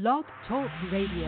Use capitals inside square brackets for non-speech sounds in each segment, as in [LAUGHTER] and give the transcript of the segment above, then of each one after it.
Blog Talk Radio.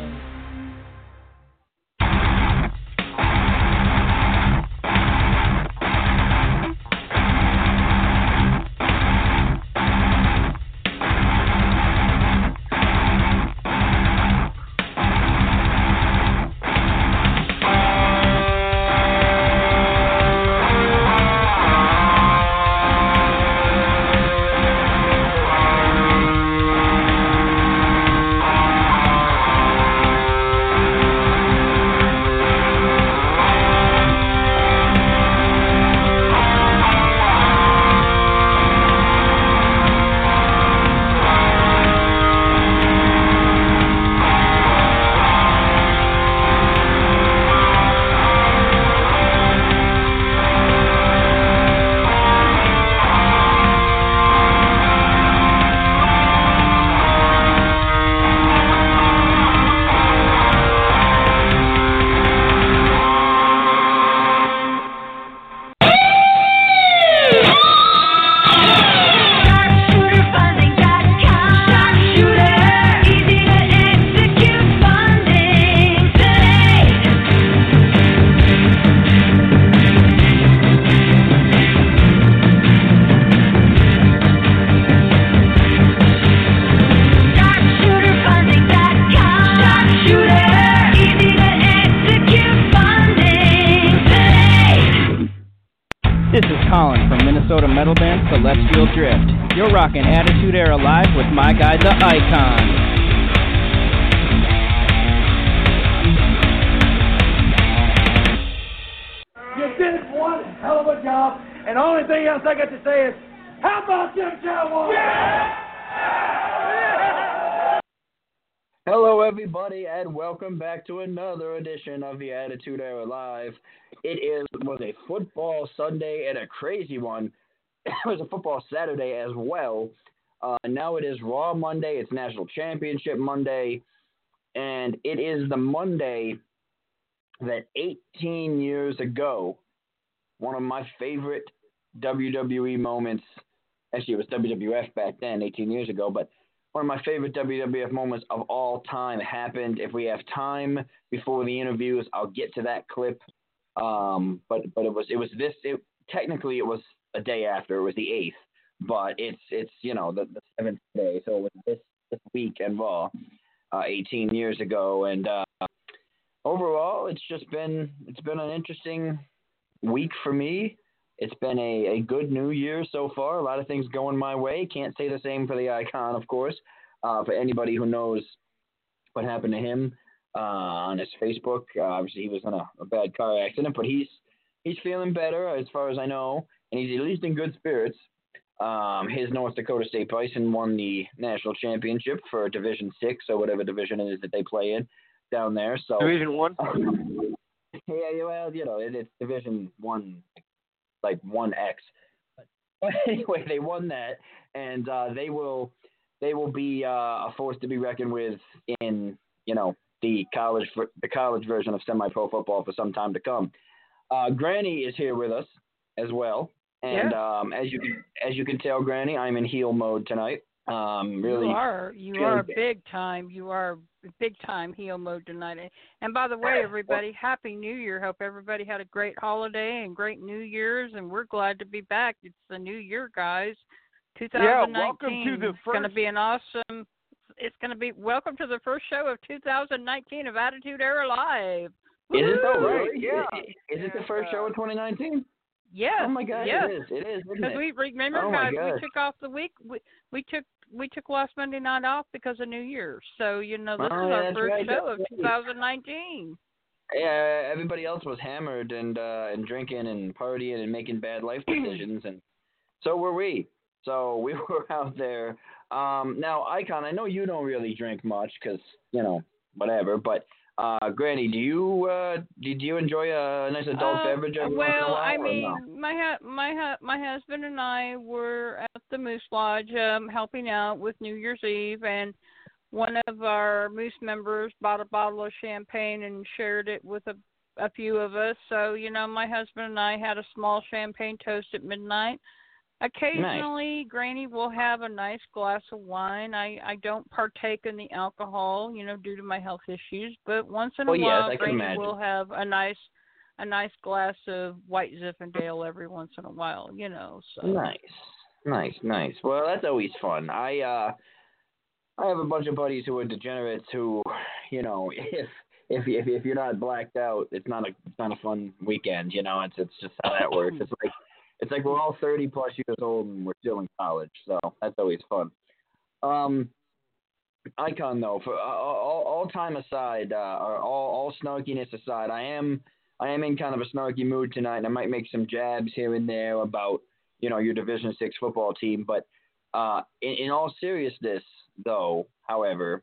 Attitude Era Live. It is was a football Sunday and a crazy one [COUGHS] it was a football Saturday as well. Uh, now it is Raw Monday. It's National Championship Monday, and it is the Monday that 18 years ago, one of my favorite WWE moments. Actually, it was WWF back then, 18 years ago, but one of my favorite WWF moments of all time happened. If we have time before the interviews, I'll get to that clip. Um, but but it was it was this. It, technically, it was a day after. It was the eighth, but it's it's you know the, the seventh day, so it was this this week and Raw, uh, 18 years ago, and uh, overall, it's just been it's been an interesting week for me. It's been a, a good new year so far. A lot of things going my way. Can't say the same for the icon, of course. Uh, for anybody who knows what happened to him uh, on his Facebook, uh, obviously he was in a, a bad car accident, but he's he's feeling better as far as I know and he's at least in good spirits. Um, his North Dakota State Bison won the national championship for Division Six or whatever division it is that they play in down there. So Division One. [LAUGHS] yeah, well, you know, it, it's Division One, like one X. But [LAUGHS] anyway, they won that, and uh, they will they will be uh, a force to be reckoned with in you know the college the college version of semi pro football for some time to come. Uh, Granny is here with us as well. And yeah. um, as you can, as you can tell, Granny, I'm in heel mode tonight. Um, really, you are you are big time. You are big time heel mode tonight. And by the way, everybody, happy New Year. Hope everybody had a great holiday and great New Year's. And we're glad to be back. It's the new year, guys. 2019 yeah, welcome to the first... It's going to be an awesome. It's going to be welcome to the first show of 2019 of Attitude Era Live. Is it though? Right? Yeah. Is, is it the first show of 2019? Yes. Oh my God! Yes. It is. It is. Because we remember, oh guys, we took off the week. We we took we took last Monday night off because of New Year's. So you know this oh, is our first right. show of 2019. Yeah, everybody else was hammered and uh and drinking and partying and making bad life [CLEARS THROAT] decisions, and so were we. So [LAUGHS] we were out there. Um, now, Icon, I know you don't really drink much because you know whatever, but uh, Granny, do you uh, did you enjoy a nice adult uh, beverage? Well, while, I mean, no? my hu- my hu- my husband and I were at the Moose Lodge um, helping out with New Year's Eve, and one of our Moose members bought a bottle of champagne and shared it with a a few of us. So you know, my husband and I had a small champagne toast at midnight. Occasionally, Granny will have a nice glass of wine. I I don't partake in the alcohol, you know, due to my health issues. But once in a yes, while, can Granny imagine. will have a nice a nice glass of white Zinfandel every once in a while, you know. So Nice, nice, nice. Well, that's always fun. I uh, I have a bunch of buddies who are degenerates who, you know, [LAUGHS] if if if if you're not blacked out, it's not a it's not a fun weekend. You know, it's it's just how that works. It's like it's like we're all 30 plus years old and we're still in college, so that's always fun. Um, icon though, for uh, all, all time aside, uh, all all snarkiness aside, I am I am in kind of a snarky mood tonight, and I might make some jabs here and there about you know your Division Six football team. But uh, in, in all seriousness, though, however,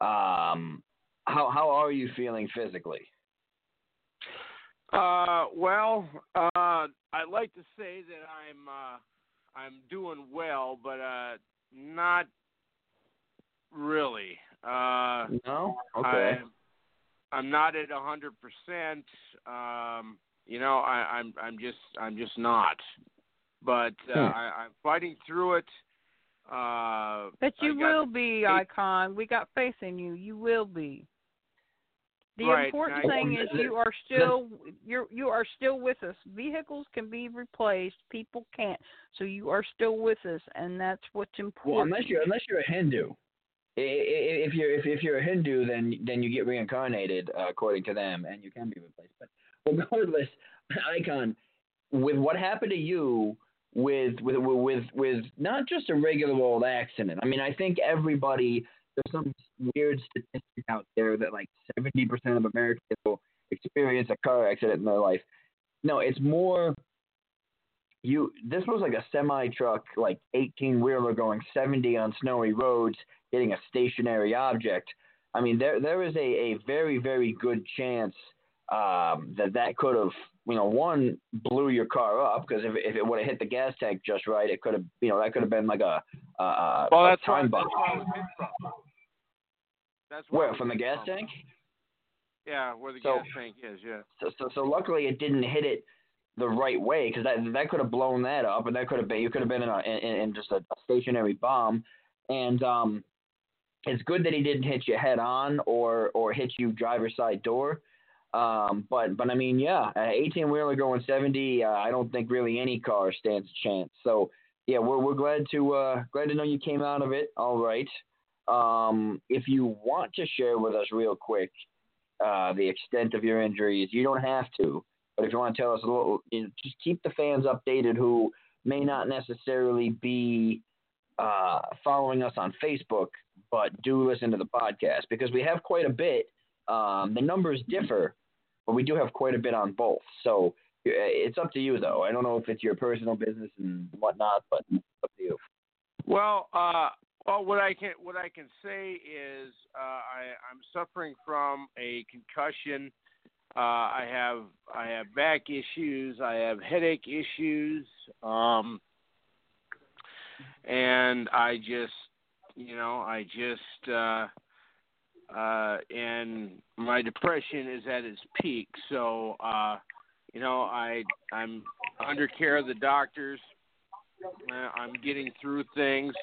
um, how how are you feeling physically? Uh, well, uh, I'd like to say that I'm uh, I'm doing well, but uh, not really. Uh, No, okay. I'm, I'm not at a hundred percent. Um, you know, I, I'm I'm just I'm just not. But uh, Hmm. I, I'm fighting through it. Uh, But you will be, Icon. We got faith in you. You will be. The Right, important I- thing is you are still you're you are still with us. Vehicles can be replaced, people can't. So you are still with us, and that's what's important. Well, unless you're unless you're a Hindu, I- I- if you're if, if you're a Hindu, then then you get reincarnated uh, according to them, and you can be replaced. But regardless, [LAUGHS] Icon, with what happened to you, with with with with not just a regular old accident. I mean, I think everybody there's some weird statistic out there that like 70% of Americans will experience a car accident in their life. No, it's more you this was like a semi truck like 18 wheeler going 70 on snowy roads hitting a stationary object. I mean there there is a, a very very good chance um, that that could have you know one blew your car up because if, if it would have hit the gas tank just right it could have you know that could have been like a, a, well, a that's time bomb why I was hit from. That's where from the gas tank? Yeah, where the So- gas tank is. Yeah. so, so so luckily it didn't hit it the right way because that that could have blown that up and that could have been you could have been in a in, in just a, a stationary bomb. And um it's good that he didn't hit you head on or or hit you driver's side door. Um but but I mean yeah 18 wheeler going 70 uh, I don't think really any car stands a chance. So yeah we're we're glad to uh glad to know you came out of it all right um if you want to share with us real quick uh, the extent of your injuries. You don't have to, but if you want to tell us a little, you know, just keep the fans updated who may not necessarily be uh, following us on Facebook, but do listen to the podcast because we have quite a bit. Um, the numbers differ, but we do have quite a bit on both. So uh, it's up to you, though. I don't know if it's your personal business and whatnot, but up to you. Well, uh, well, what I can what I can say is uh, I, I'm suffering from a concussion. Uh, I have I have back issues. I have headache issues. Um, and I just, you know, I just, uh, uh, and my depression is at its peak. So, uh, you know, I I'm under care of the doctors. Uh, I'm getting through things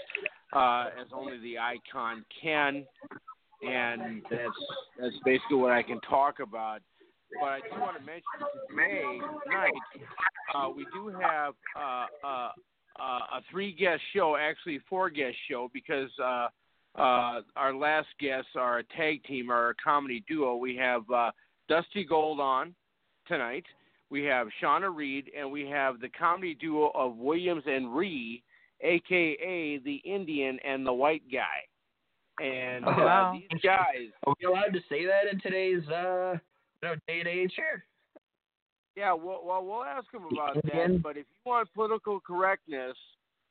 uh, as only the icon can, and that's that's basically what I can talk about. But I do want to mention today tonight uh, we do have uh, uh, uh, a three guest show, actually four guest show, because uh, uh, our last guests are a tag team, are a comedy duo. We have Dusty Gold on tonight. We have Shauna Reed, and we have the comedy duo of Williams and Ree, aka the Indian and the white guy. And uh, Wow. these guys, Are we allowed to say that in today's uh, you know, day and age here? yeah, well, well, we'll ask them about that. But if you want political correctness,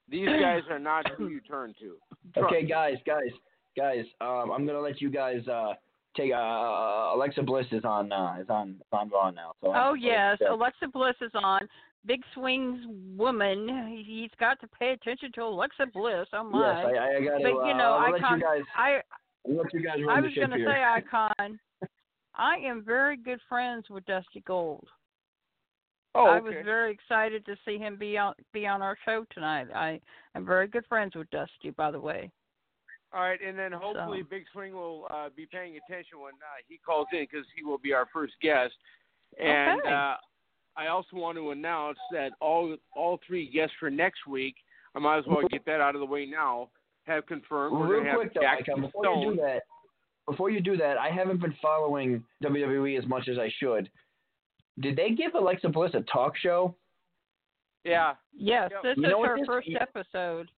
these [CLEARS THROAT] guys are not who you turn to. Trust Okay, guys, guys, guys. Um, I'm gonna let you guys uh take. Uh, uh, Alexa Bliss is on. Uh, is on. Is on Raw now. So I'm- Oh yes, yeah. Alexa Bliss is on. Big Swings woman. He- He's got to pay attention to Alexa Bliss. Oh my! I, I, I got to. but you know, uh, I'll let Icon. you guys. I I'll let you guys run I was going to say, [LAUGHS] Icon. I am very good friends with Dusty Gold. Oh, I was very excited to see him be on be on our show tonight. I I'm very good friends with Dusty, by the way. All right, and then hopefully So- Big Swing will uh, be paying attention when uh, he calls in because he will be our first guest. And Okay. uh, I also want to announce that all all three guests for next week, I might as well get that out of the way now. Have confirmed. We're Real going to have quick Jackson Icon, before Stone. you do that, before you do that, I haven't been following WWE as much as I should. Did they give Alexa Bliss a talk show? Yeah. Yes, this You is know what her this- first episode.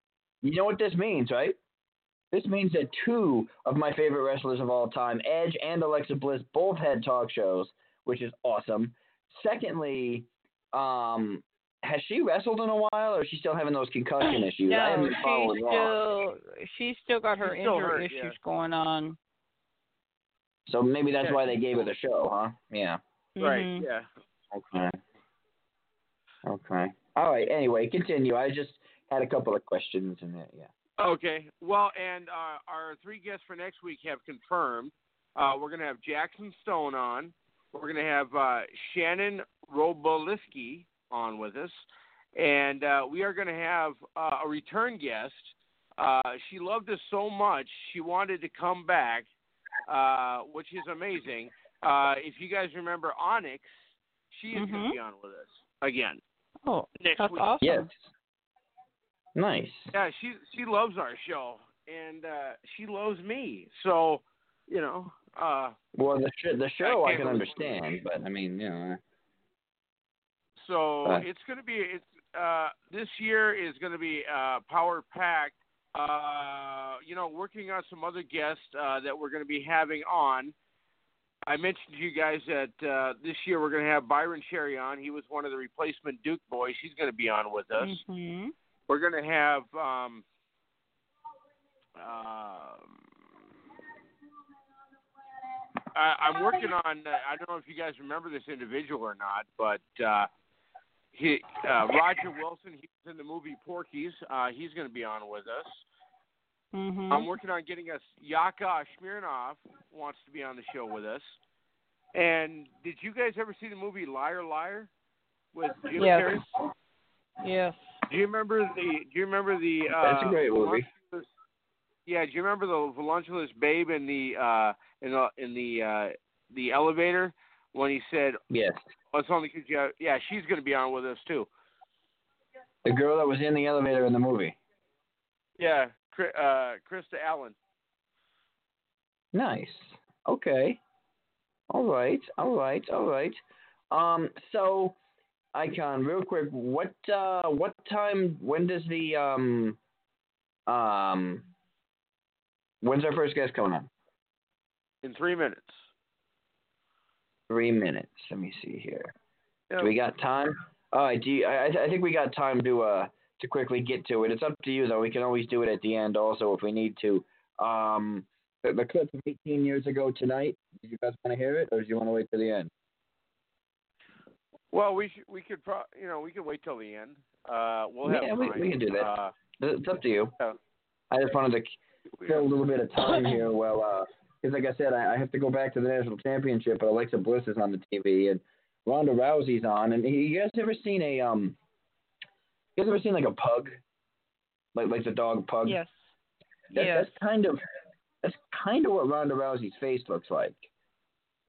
You know what this means, right? This means that two of my favorite wrestlers of all time, Edge and Alexa Bliss, both had talk shows, which is awesome. Secondly, um, has she wrestled in a while, or is she still having those concussion [CLEARS THROAT] issues? I haven't No, been she's Raw. still she's still got her She's still injury hurt, yeah. issues going on. So maybe that's why they gave her the show, huh? Yeah. Right. Mhm. Yeah. Okay. Okay. All right. Anyway, continue. I just had a couple of questions, and that, yeah. Okay. Well, and uh, our three guests for next week have confirmed. Uh, we're going to have Jackson Stone on. We're going to have uh, Shannon Roboliski on with us. And uh, we are going to have uh, a return guest. Uh, she loved us so much, she wanted to come back, uh, which is amazing. Uh, if you guys remember Onyx, she is going Mhm. to be on with us again Oh, next that's week. awesome. Yes. Nice. Yeah, she she loves our show, and uh, she loves me. So, you know, uh, Well, the sh- the show I, can't can understand, but I mean, you know. so Right. it's going to be it's uh, this year is going to be uh, power packed. Uh, you know, working on some other guests uh, that we're going to be having on. I mentioned to you guys that uh, this year we're going to have Byron Cherry on. He was one of the replacement Duke boys. He's going to be on with us. Mhm. We're going to have um, um, I, I'm working on. Uh, I don't know if you guys remember this individual or not, but uh, he uh, Roger Wilson. He was in the movie Porky's. Uh, he's going to be on with us. Mhm. I'm working on getting us. Yakov Smirnoff wants to be on the show with us. And did you guys ever see the movie Liar Liar with Jim Yes. Carrey? Yes. Do you remember the? Do you remember the? Uh, That's a great movie. Yeah, do you remember the voluptuous babe in the uh in the in the uh the elevator when he said, Yes. "Oh, it's only 'cause you." Yeah, she's going to be on with us too. The girl that was in the elevator in the movie. Yeah, uh, Krista Allen. Nice. Okay. All right. All right. All right. Um. So, Icon, real quick, what uh, what time? When does the um, um, when's our first guest coming on? In three minutes. Three minutes. Let me see here. Yeah. Do we got time? All right. Do you, I, I think we got time to uh to quickly get to it. It's up to you though. We can always do it at the end also if we need to. Um, the, the clip from 18 years ago tonight. Do you guys want to hear it, or do you want to wait till the end? Well, we should, we could pro- you know we could wait till the end. Uh, we'll have Yeah, we- we can do that. Uh, It's up to you. Yeah. I just wanted to we- kill a little bit of time here. Well, uh, because like I said, I, I have to go back to the national championship, but Alexa Bliss is on the TV and Ronda Rousey's on. And you guys ever seen a um? You guys ever seen like a pug? Like like the dog pug? Yes. That, yes. That's kind of that's kind of what Ronda Rousey's face looks like.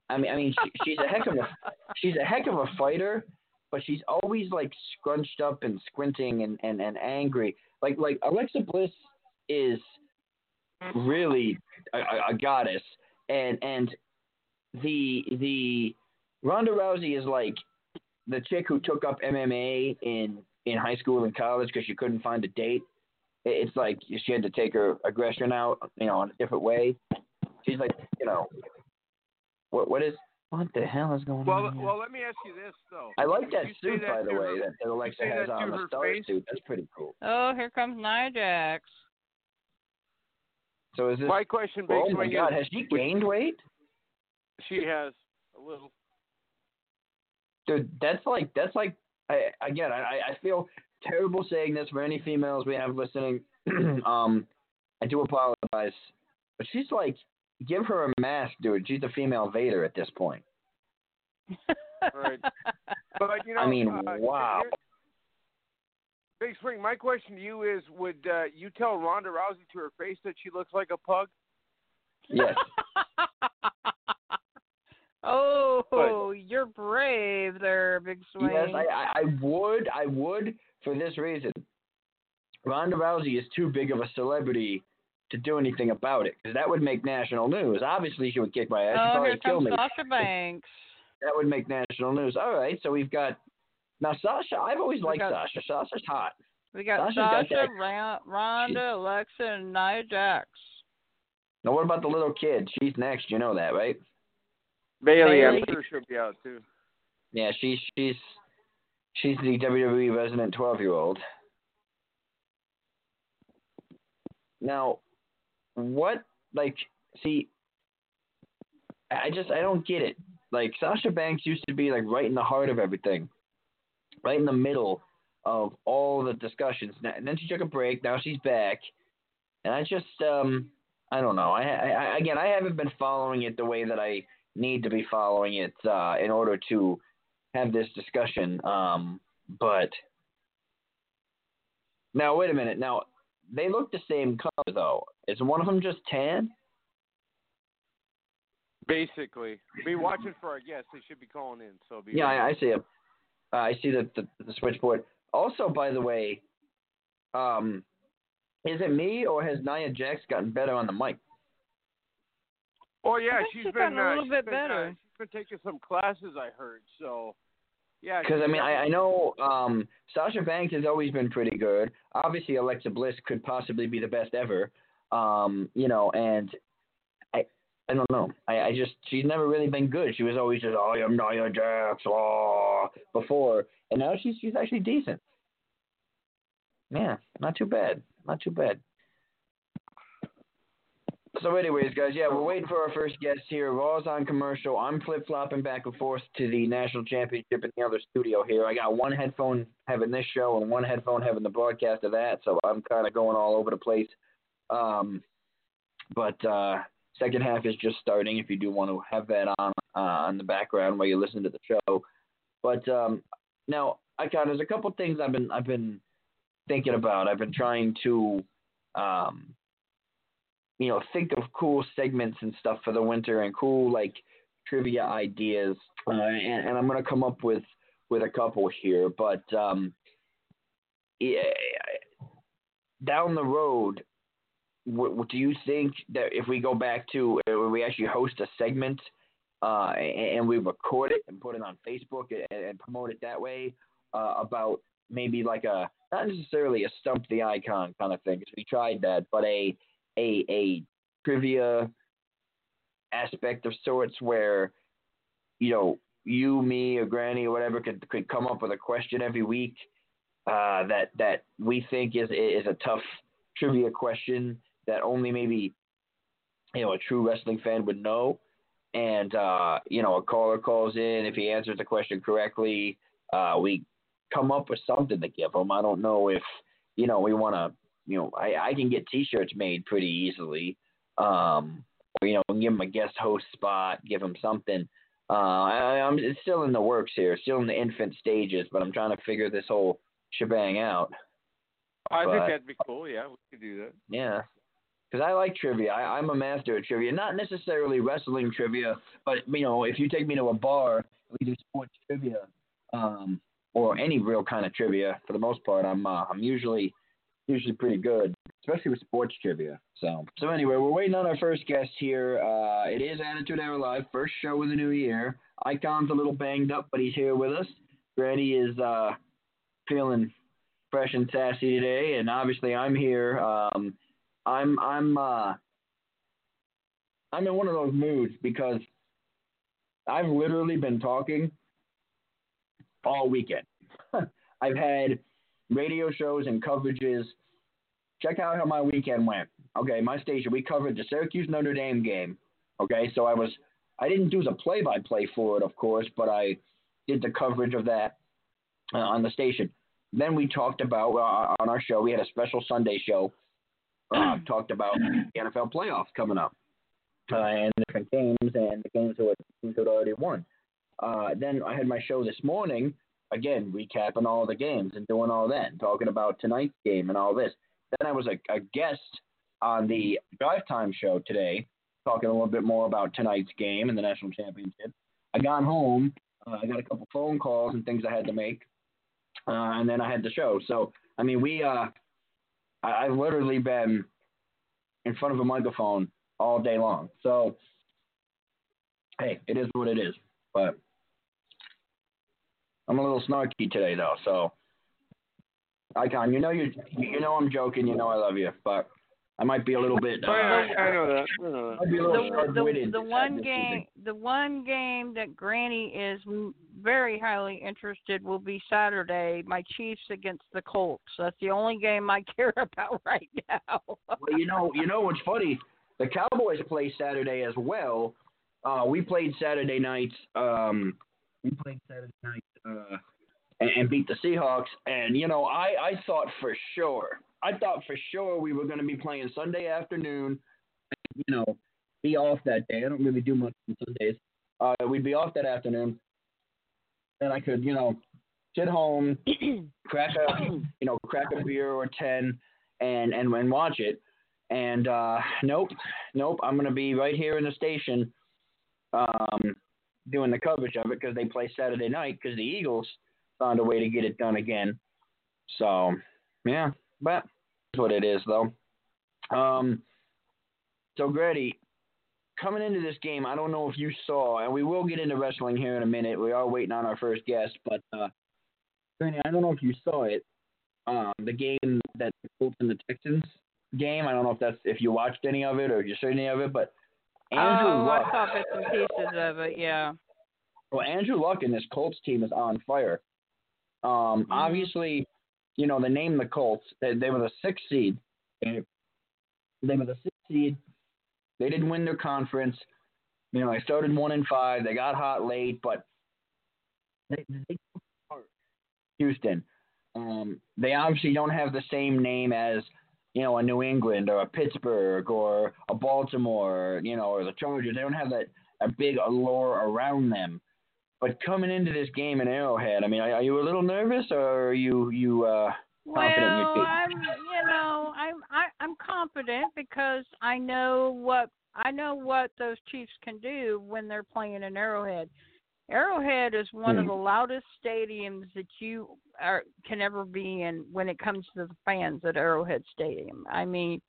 I mean, I mean, she, she's a heck of a [LAUGHS] she's a heck of a fighter, but she's always like scrunched up and squinting and, and, and angry. Like like Alexa Bliss is really a, a, a goddess, and and the the Ronda Rousey is like the chick who took up MMA in in high school and college because she couldn't find a date. It's like she had to take her aggression out, you know, in a different way. She's like, you know, what what is what the hell is going well, on? here? well, let me ask you this though. I like that suit, that by the to way, her- that, that Alexa has that on the star face? suit. That's pretty cool. Oh, here comes Nia Jax. So is this? My question, Big oh my God, is has she gained weight? she has a little. Dude, that's like that's like I again I I feel terrible saying this for any females we have listening. [CLEARS THROAT] um, I do apologize, but she's like give her a mask, dude. She's a female Vader at this point. [LAUGHS] Right. But you know, I mean, uh, wow. Here- Big Swing. My question to you is: Would uh, you tell Ronda Rousey to her face that she looks like a pug? Yes. [LAUGHS] oh, you're brave there, Big Swing. Yes, I, I, I would. I would for this reason. Ronda Rousey is too big of a celebrity to do anything about it because that would make national news. Obviously, she would kick my ass. She'd oh, probably here kill comes me. Sasha Banks. That would make national news. All right, so we've got now Sasha. I've always liked got- Sasha. Sasha's hot. We got Sasha's got Sasha, that- Ronda, Alexa, and Nia Jax. Now, what about the little kid? She's next. You know that, right? Bayley, I'm sure she'll be out too. Yeah, she's she's she's the WWE resident twelve year old. Now, what like see I just I don't get it. Like Sasha Banks used to be like right in the heart of everything. Right in the middle of all the discussions. And then she took a break, now she's back. And I just um I don't know. I, I, again I haven't been following it the way that I need to be following it uh, in order to have this discussion. Um, but now, wait a minute. Now, they look the same color, though. Is one of them just tan? Basically, be watching for our guests. They should be calling in. So be Yeah, I, I see it. Uh, I see the, the the switchboard. Also, by the way, um, is it me or has Nia Jax gotten better on the mic? Oh yeah, she's she's been gotten a uh, little she's bit been, better. Uh, she's been taking some classes, I heard. So yeah, Because I mean, I, I know um, Sasha Banks has always been pretty good. Obviously, Alexa Bliss could possibly be the best ever. Um, you know, and I, don't know. I, I just she's never really been good. She was always just oh, I am Nia Jax, oh, before, and now she's she's actually decent. Yeah, not too bad. Not too bad. So, anyways, guys, yeah, we're waiting for our first guest here. Raw's on commercial. I'm flip flopping back and forth to the national championship in the other studio here. I got one headphone having this show and one headphone having the broadcast of that, so I'm kind of going all over the place. Um, but uh, second half is just starting. If you do want to have that on uh, on the background while you listen to the show, but um, now I got there's a couple things I've been I've been thinking about. I've been trying to um, you know, think of cool segments and stuff for the winter and cool like trivia ideas. Uh, and, and I'm gonna come up with with a couple here, but um, yeah, down the road, do you think that if we go back to uh, we actually host a segment uh, and, we record it and put it on Facebook and, and promote it that way uh, about maybe like a not necessarily a stump the icon kind of thing because we tried that, but a a a trivia aspect of sorts where you know you, me, or Granny, or whatever could could come up with a question every week uh, that that we think is is a tough trivia question that only maybe you know a true wrestling fan would know. And uh, you know, a caller calls in. If he answers the question correctly, uh, we come up with something to give him. I don't know if you know we want to you know, I, I can get T-shirts made pretty easily. Um, or, you know, give him a guest host spot, give him something. Uh, I, I'm it's still in the works here, still in the infant stages, but I'm trying to figure this whole shebang out. I think that'd be cool. Yeah, we could do that. Yeah, because I like trivia. I, I'm a master at trivia, not necessarily wrestling trivia, but you know, if you take me to a bar, we do sports trivia, um, or any real kind of trivia. For the most part, I'm uh, I'm usually usually pretty good, especially with sports trivia. So, so anyway, we're waiting on our first guest here. Uh, it is Attitude Era Live, first show of the new year. Icon's a little banged up, but he's here with us. Granny is uh, feeling fresh and sassy today, and obviously I'm here. Um, I'm I'm uh, I'm in one of those moods because I've literally been talking all weekend. [LAUGHS] I've had radio shows and coverages. Check out how my weekend went. Okay, my station, we covered the Syracuse Notre Dame game. Okay, so I was, I didn't do the play by play for it, of course, but I did the coverage of that uh, on the station. Then we talked about, uh, on our show, we had a special Sunday show, uh, [CLEARS THROAT] talked about the NFL playoffs coming up uh, and different games and the games that, teams that already won. Uh, then I had my show this morning again recapping all the games and doing all that, and talking about tonight's game and all this. Then I was a, a guest on the Drive Time show today, talking a little bit more about tonight's game and the national championship. I got home, uh, I got a couple phone calls and things I had to make, uh, and then I had the show. So I mean, we uh, I, I've literally been in front of a microphone all day long. So hey, it is what it is. But I'm a little snarky today though, so Icon, you know you you know I'm joking, you know I love you, but I might be a little bit. Uh, I, I know that. I know that. I'd be a the, the, the one game the one game that Granny is very highly interested will be Saturday. My Chiefs against the Colts. That's the only game I [LAUGHS] care about right now. Well, you know, you know what's funny? The Cowboys play Saturday as well. Uh, we played Saturday night. Um, we played Saturday night uh, and, and beat the Seahawks. And you know, I I thought for sure, I thought for sure we were going to be playing Sunday afternoon. You know, be off that day. I don't really do much on Sundays. Uh, we'd be off that afternoon, and I could, you know, sit home, [CLEARS THROAT] crack a, you know, crack a beer or ten, and and and watch it. And uh, nope, nope. I'm gonna be right here in the station, um, doing the coverage of it because they play Saturday night because the Eagles found a way to get it done again. So yeah, but that's what it is though. Um, so Grady, coming into this game, I don't know if you saw, and we will get into wrestling here in a minute. We are waiting on our first guest, but uh, I don't know if you saw it. Um, the game that the Colts and the Texans game. I don't know if that's if you watched any of it or if you saw any of it, but Andrew oh, Luck. I saw bits and pieces of it. Yeah. Well, Andrew Luck and this Colts team is on fire. Um, Obviously, you know, they named the Colts. They, they were the sixth seed. They, they were the sixth seed. They didn't win their conference. You know, they started one and five. They got hot late, but they, they Houston. Um, they obviously don't have the same name as you know a New England or a Pittsburgh or a Baltimore, you know, or the Chargers. They don't have that a big allure around them. But coming into this game in Arrowhead, I mean, are, are you a little nervous or are you you uh, confident in your Well, team? I'm, you know, I'm I, I'm confident because I know what I know what those Chiefs can do when they're playing in Arrowhead. Arrowhead is one of Hmm. the loudest stadiums that you are can ever be in when it comes to the fans at Arrowhead Stadium. I mean,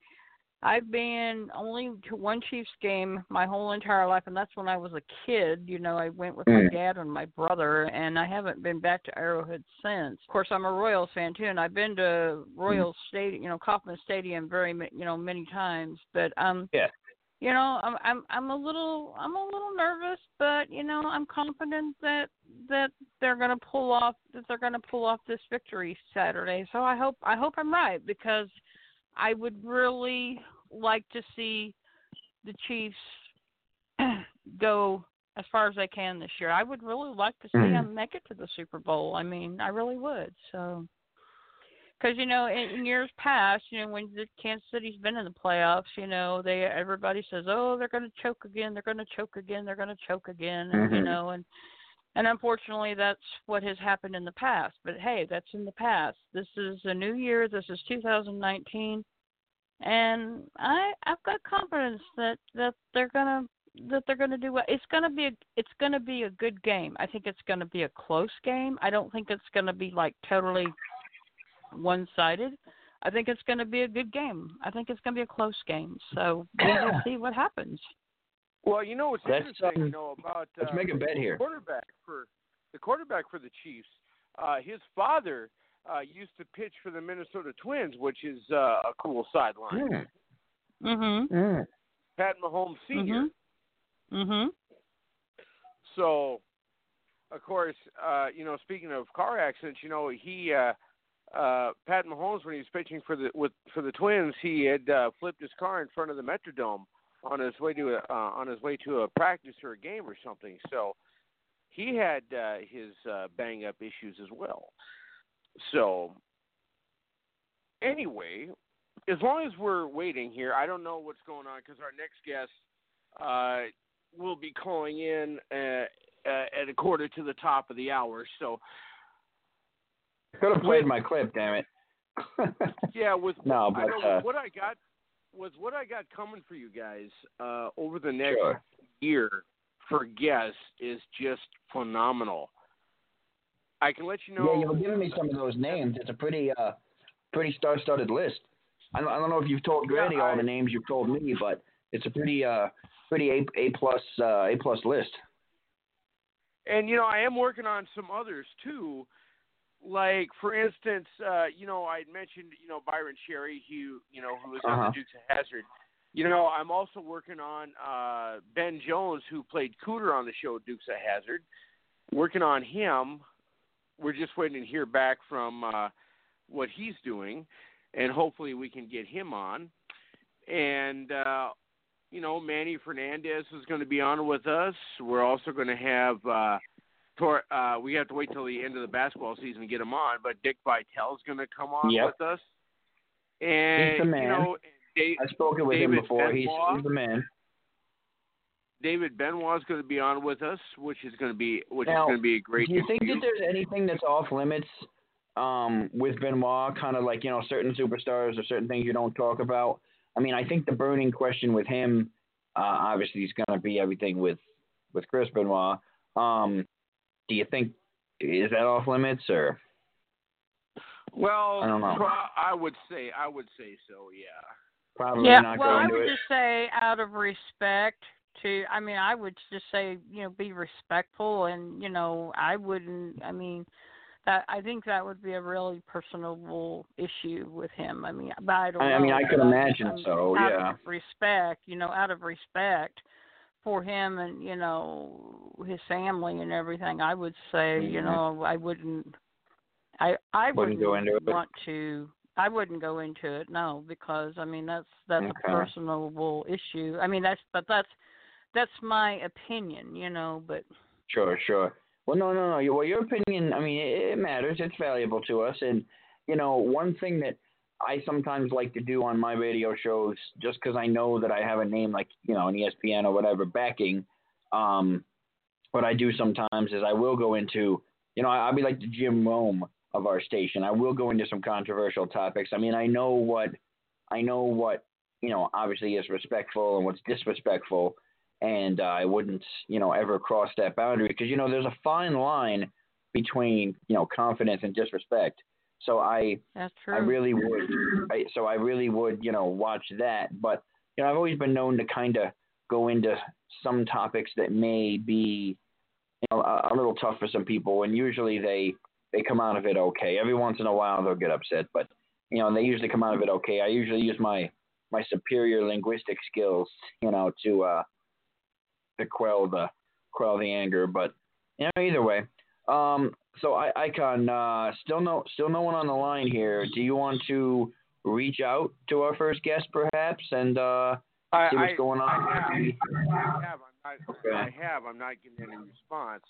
I've been only to one Chiefs game my whole entire life, and that's when I was a kid. You know, I went with my Mm. dad and my brother, and I haven't been back to Arrowhead since. Of course, I'm a Royals fan too, and I've been to Royals Stadium, you know, Kauffman Stadium, very you know many times. But um, Yeah. you know, I'm I'm I'm a little I'm a little nervous, but you know, I'm confident that that they're going to pull off that they're going to pull off this victory Saturday. So I hope I hope I'm right because I would really like to see the Chiefs [CLEARS THROAT] go as far as they can this year. I would really like to see Mhm. them make it to the Super Bowl. I mean, I really would. So because you know in, in years past you know when the kansas city's been in the playoffs you know they everybody says oh they're going to choke again they're going to choke again they're going to choke again and you know and and unfortunately that's what has happened in the past but hey that's in the past this is a new year this is 2019 and i i've got confidence that that they're going to that they're to do well. It's going to be a it's to be a good game. I think it's going to be a close game. I don't think it's going to be like totally one-sided. I think it's going to be a good game. I think it's going to be a close game. So we'll [COUGHS] see what happens. Well, you know what's Let's, interesting, um, you know, about let's uh, make a bet here. quarterback for the quarterback for the Chiefs. Uh, his father uh, used to pitch for the Minnesota Twins, which is uh, a cool sideline. Mm. Mhm. Mm. Pat Mahomes Senior. Mhm. Mhm. So, of course, uh, you know, speaking of car accidents, you know, he uh, uh, Pat Mahomes when he was pitching for the with for the Twins, he had uh, flipped his car in front of the Metrodome on his way to a uh, on his way to a practice or a game or something. So, he had uh, his uh, bang up issues as well. So, anyway, as long as we're waiting here, I don't know what's going on because our next guest uh, will be calling in uh, uh, at a quarter to the top of the hour. So Could have played my clip, damn it. [LAUGHS] Yeah, with No, I but, know uh, what I got with what I got coming for you guys uh, over the next Sure. year for guests is just phenomenal. I can let you know. Yeah, you were giving me some of those names. It's a pretty uh pretty star studded list. I don't, I don't know if you've told Granny Yeah, all the names you've told me, but it's a pretty uh pretty A A plus uh A plus list. and you know I am working on some others too. Like for instance, uh, you know I mentioned you know Byron Cherry, who you know who was on Uh-huh. the Dukes of Hazzard. You know I'm also working on uh, Ben Jones, who played Cooter on the show Dukes of Hazzard. Working on him. We're just waiting to hear back from uh, what he's doing, and hopefully we can get him on. And uh, you know Manny Fernandez is going to be on with us. We're also going to have. Uh, Tor, uh, we have to wait till the end of the basketball season to get him on, but Dick Vitale is going to come on Yep. with us. And He's the man. you know, Dave, I've spoken with him David before. He's he's the man. David Benoit is going to be on with us, which is going to be which Now, is going to be a great Do you think that there's anything that's off limits um, with Benoit? Kind of like you know certain superstars or certain things you don't talk about. I mean, I think the burning question with him, uh, obviously, is going to be everything with with Chris Benoit. Um, do you think is that off limits or? well, I don't know. pro- I would say I would say so. Yeah. Probably yeah, not well, go I would it. just say out of respect to, I mean, I would just say, you know, be respectful, and you know, I wouldn't. I mean, that I think that would be a really personable issue with him. I mean, but I don't I- I mean, I could imagine um, so, Out yeah. of respect, you know, out of respect for him and you know his family and everything, I would say, you Mhm. know, I wouldn't. I I Wouldn't go into it? want to. I wouldn't go into it, no, because I mean that's that's Okay. a personable issue. I mean that's but that's that's my opinion, you know. But Sure, sure. Well, no, no, no. Well, your opinion, I mean, it, it matters. It's valuable to us. And, you know, one thing that I sometimes like to do on my radio shows, just because I know that I have a name like, you know, an ESPN or whatever backing, um, what I do sometimes is I will go into, you know, I, I'll be like the Jim Rome of our station. I will go into some controversial topics. I mean, I know what, I know what, you know, obviously is respectful and what's disrespectful and uh, I wouldn't, you know, ever cross that boundary because you know there's a fine line between you know confidence and disrespect. So I, that's true. I really would, I, so I really would, you know, watch that. But you know, I've always been known to kind of go into some topics that may be, you know, a, a little tough for some people, and usually they they come out of it okay. Every once in a while they'll get upset, but you know, they usually come out of it okay. I usually use my my superior linguistic skills, you know, to uh to quell the quell the anger. But you know, either way. Um, so I, Icon, uh, still no still no one on the line here. Do you want to reach out to our first guest, perhaps, and uh, I, see what's I- going on? I have. I have. I'm not. Okay. I have. I'm not getting any response.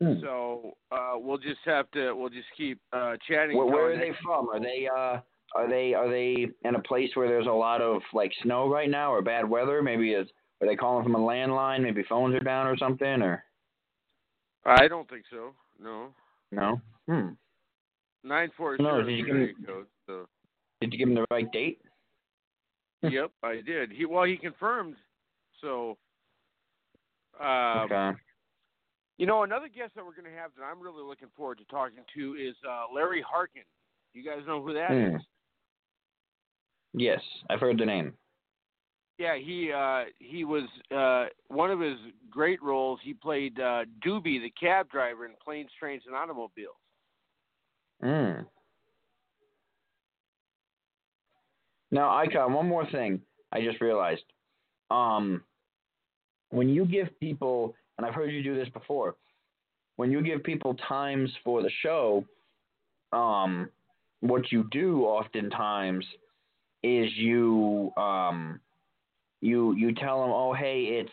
Hmm. So uh, we'll just have to. We'll just keep uh, chatting. Where, where are they from? Are they uh, are they are they in a place where there's a lot of like snow right now or bad weather? Maybe is are they calling from a landline? Maybe phones are down or something or I don't think so. No. no? Hmm. Nine four No, did you is give the me- code. So. Did you give him the right date? yep, I did. He well, he confirmed. So. Um, okay. You know, another guest that we're going to have that I'm really looking forward to talking to is uh, Larry Hankin. You guys know who that is? Hmm. Yes, I've heard the name. Yeah, he uh, he was uh, one of his great roles. He played uh, Doobie, the cab driver in Planes, Trains, and Automobiles. Mm. Now, Icon, one more thing I just realized. Um, when you give people, and I've heard you do this before, when you give people times for the show, um, what you do oftentimes is you um, you you tell them, oh hey, it's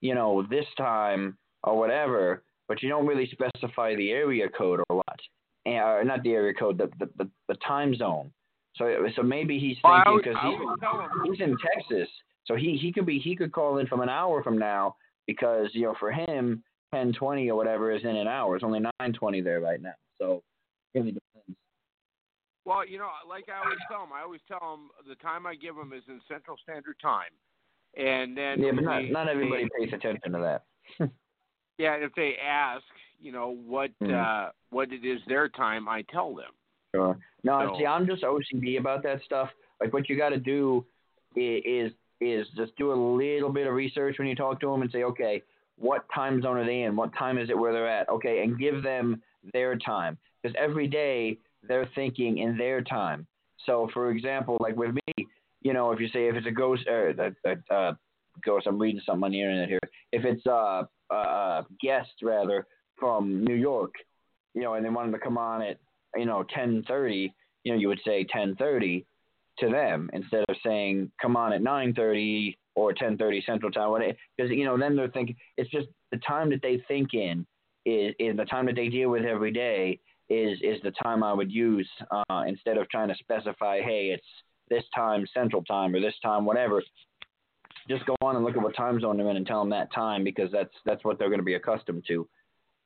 you know this time or whatever, but you don't really specify the area code or what and, or not the area code, the, the the the time zone. So so maybe he's thinking because I he's would tell him. he's in Texas, so he he could be he could call in from an hour from now because you know for him ten twenty or whatever is in an hour. It's only nine twenty there right now. So really depends. Well, you know, like I always tell them, I always tell them the time I give them is in Central Standard Time, and then Yeah, but not they- not everybody they- pays attention to that. [LAUGHS] yeah, if they ask, you know, what Mhm. uh what it is their time, I tell them. Sure. No, So- see, I'm just OCD about that stuff. Like, what you got to do is, is is just do a little bit of research when you talk to them and say, okay, what time zone are they in? What time is it where they're at? Okay, and give them their time because every day they're thinking in their time. So, for example, like with me, you know, if you say if it's a ghost, uh, a, a, a ghost, I'm reading something on the internet here. If it's a, a, a guest rather from New York, you know, and they wanted to come on at you know 10:30, you know, you would say 10:30 to them instead of saying come on at 9:30 or 10:30 Central Time. Because you know, then they're thinking it's just the time that they think in is is the time that they deal with every day is is the time I would use uh, instead of trying to specify, hey, it's this time Central Time or this time whatever. Just go on and look at what time zone they're in and tell them that time because that's that's what they're going to be accustomed to.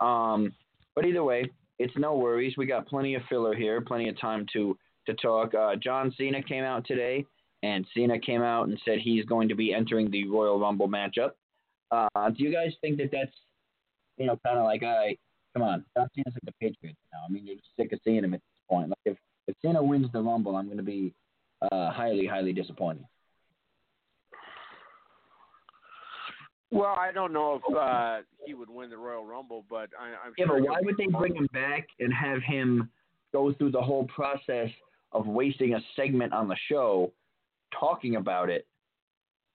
Um, but either way, it's no worries. We got plenty of filler here, plenty of time to to talk. Uh, John Cena came out today, and Cena came out and said he's going to be entering the Royal Rumble matchup. Uh, do you guys think that that's, you know, kind of like, I come on, John Cena's like the Patriots now. I mean, you're sick of seeing him at this point. Like if if Cena wins the Rumble, I'm going to be uh, highly, highly disappointed. Well, I don't know if uh he would win the Royal Rumble, but I, I'm Yeah, sure. but why would they bring him back and have him go through the whole process of wasting a segment on the show talking about it,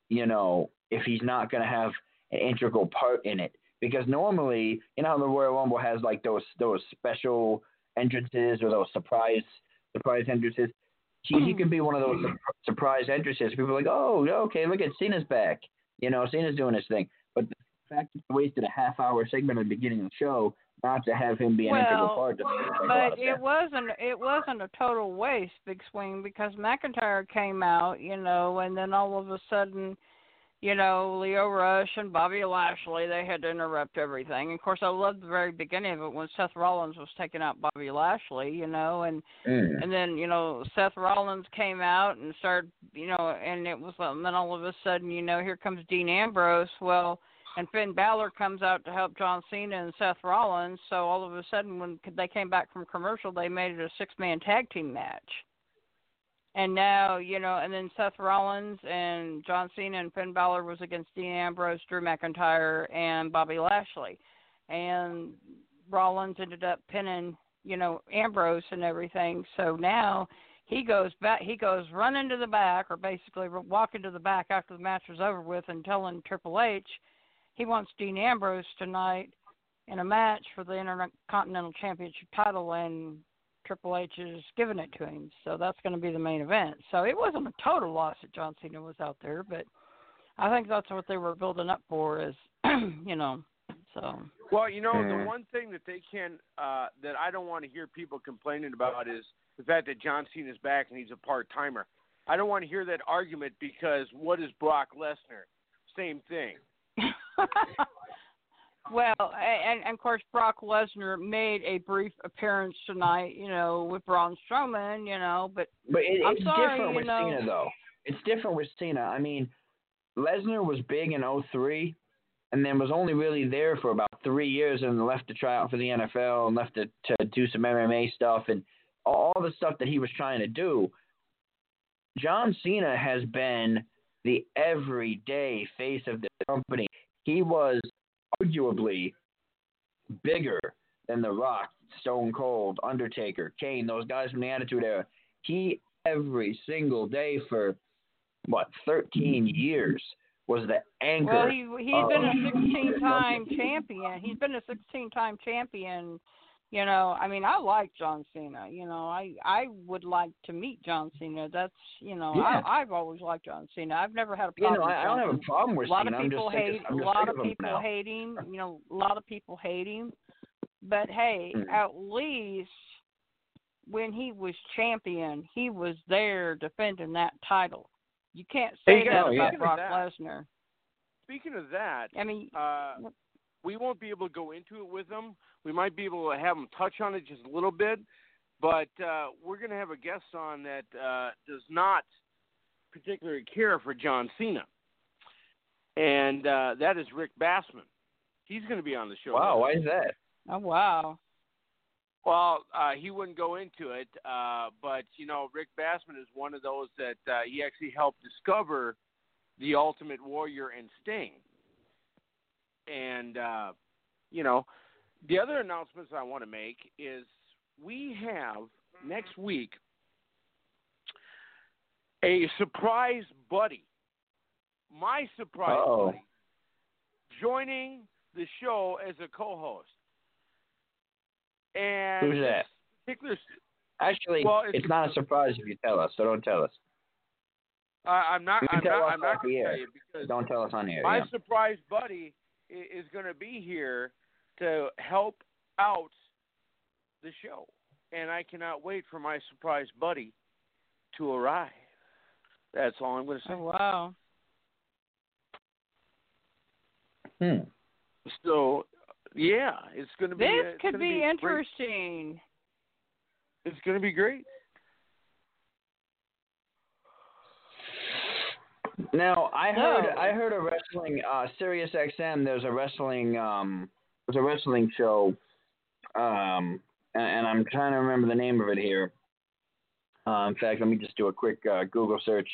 you know, if he's not going to have an integral part in it? Because normally, you know, how the Royal Rumble has like those those special entrances or those surprise surprise entrances. He, he could [CLEARS THROAT] be one of those surprise entrances. People are like, oh, okay, look at Cena's back. You know, Cena's doing his thing. But the fact that wasted a half hour segment at the beginning of the show not to have him be an integral part of the but it wasn't it wasn't a total waste, Big Swing, because McIntyre came out, you know, and then all of a sudden, you know, Lio Rush and Bobby Lashley they had to interrupt everything. Of course, I loved the very beginning of it when Seth Rollins was taking out Bobby Lashley, you know, and Mm. and then you know Seth Rollins came out and started, you know, and it was and then all of a sudden, you know, here comes Dean Ambrose. Well, and Finn Balor comes out to help John Cena and Seth Rollins. So all of a sudden, when they came back from commercial, they made it a six-man tag team match. And now, you know, and then Seth Rollins and John Cena and Finn Balor was against Dean Ambrose, Drew McIntyre, and Bobby Lashley. And Rollins ended up pinning, you know, Ambrose and everything. So now he goes back, he goes running to the back, or basically walking to the back after the match was over with, and telling Triple H he wants Dean Ambrose tonight in a match for the Intercontinental Championship title, and Triple H is giving it to him. So that's going to be the main event. So it wasn't a total loss that John Cena was out there, but I think that's what they were building up for. Is [CLEARS THROAT] you know, so Well, you know, the one thing that they can uh that I don't want to hear people complaining about is the fact that John Cena's back and he's a part timer. I don't want to hear that argument because what is Brock Lesnar? Same thing. [LAUGHS] well, and, and of course Brock Lesnar made a brief appearance tonight, you know, with Braun Strowman, you know, but But it, I'm it's sorry, different with know- Cena, though. It's different with Cena. I mean, Lesnar was big in '03, and then was only really there for about three years, and left to try out for the NFL and left to, to do some MMA stuff and all the stuff that he was trying to do. John Cena has been the everyday face of the company. He was arguably bigger than The Rock, Stone Cold, Undertaker, Kane, those guys from the Attitude Era. He every single day for what 13 years was the anchor. well, he he's been a 16-time champion. He's been a 16-time champion. You know, I mean, I like John Cena. You know, I I would like to meet John Cena. That's you know, Yeah. I I've always liked John Cena. I've never had a you problem. know, with I, I don't John have a problem with a lot Cena. of people hate of, a lot of of people now. hate him you know a lot of people hate him but hey Mm. at least when he was champion he was there defending that title you can't say guys, that oh, about yeah. Brock Lesnar Speaking of that, I mean uh we won't be able to go into it with them. We might be able to have them touch on it just a little bit. But uh, we're going to have a guest on that uh, does not particularly care for John Cena, and uh, that is Rick Bassman. He's going to be on the show. Wow, why is that? Oh wow. Well, uh, he wouldn't go into it, uh, but you know, Rick Bassman is one of those that uh, he actually helped discover the Ultimate Warrior and Sting. And uh, you know, the other announcements I want to make is we have next week a surprise buddy, my surprise Uh-oh. buddy, joining the show as a co-host. And Who's that? Particular, Actually, Well, it's, it's- not a surprise if you tell us, so don't tell us. uh, I'm not. I'm tell not. us I'm not going to tell you because Don't tell us on air. my yeah. surprise buddy is going to be here to help out the show, and I cannot wait for my surprise buddy to arrive. That's all I'm going to say. Oh wow. Hmm. So, yeah, it's going to be. uh, This it's could gonna be great. interesting. It's going to be great. Now I heard So- I heard a wrestling uh Sirius XM there's a wrestling um there's a wrestling show um and, and I'm trying to remember the name of it here. Uh, in fact, let me just do a quick uh, Google search.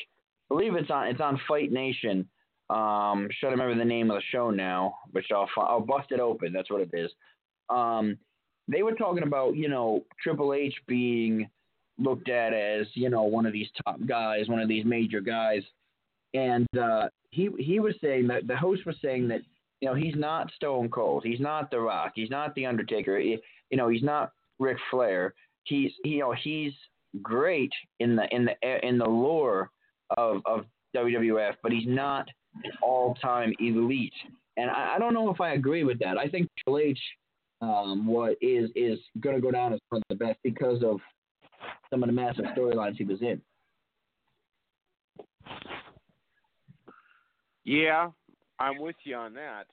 I believe it's on it's on Fight Nation. Um should remember the name of the show now, which I'll I'll bust it open. That's what it is. Um they were talking about, you know, Triple H being looked at as, you know, one of these top guys, one of these major guys and uh, he he was saying that the host was saying that you know he's not Stone Cold, he's not The Rock, he's not the Undertaker, he, you know he's not Ric Flair. He's you know he's great in the in the in the lore of of WWF, but he's not an all time elite. And I, I don't know if I agree with that. I think Triple H um, what is is going to go down as one of the best because of some of the massive storylines he was in. Yeah, I'm with you on that.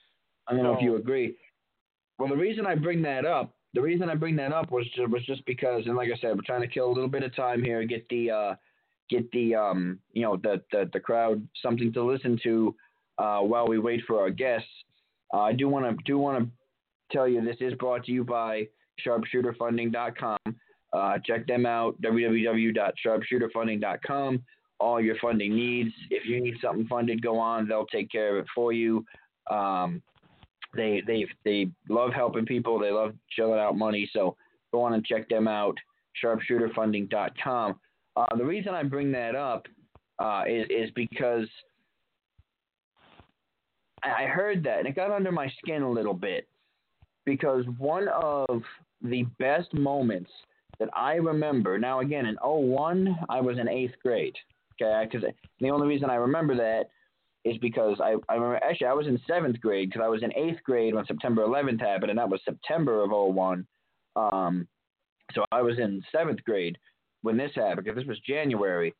I don't know if you agree. Well, the reason I bring that up, the reason I bring that up was just, was just because, and like I said, we're trying to kill a little bit of time here, get the uh, get the um, you know the, the the crowd something to listen to uh, while we wait for our guests. Uh, I do want to do want to tell you this is brought to you by SharpshooterFunding.com. Uh, check them out www.sharpshooterfunding.com. All your funding needs. If you need something funded, go on. They'll take care of it for you. Um, they they they love helping people. They love shelling out money. So go on and check them out. Sharpshooterfunding.com. Uh, the reason I bring that up uh, is is because I heard that and it got under my skin a little bit because one of the best moments that I remember. Now again in 01, I was in eighth grade. Okay, because the only reason I remember that is because I, I remember actually I was in seventh grade because I was in eighth grade when September 11th happened, and that was September of 01. Um, so I was in seventh grade when this happened because this was January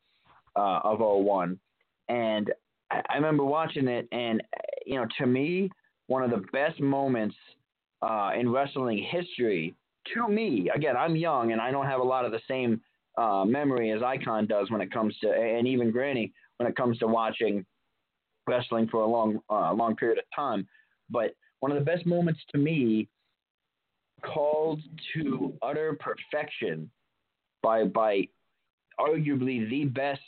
uh, of 01. And I, I remember watching it, and you know, to me, one of the best moments uh, in wrestling history. To me, again, I'm young and I don't have a lot of the same uh, memory as Icon does when it comes to, and even Granny when it comes to watching wrestling for a long, uh, long period of time. But one of the best moments to me, called to utter perfection by by arguably the best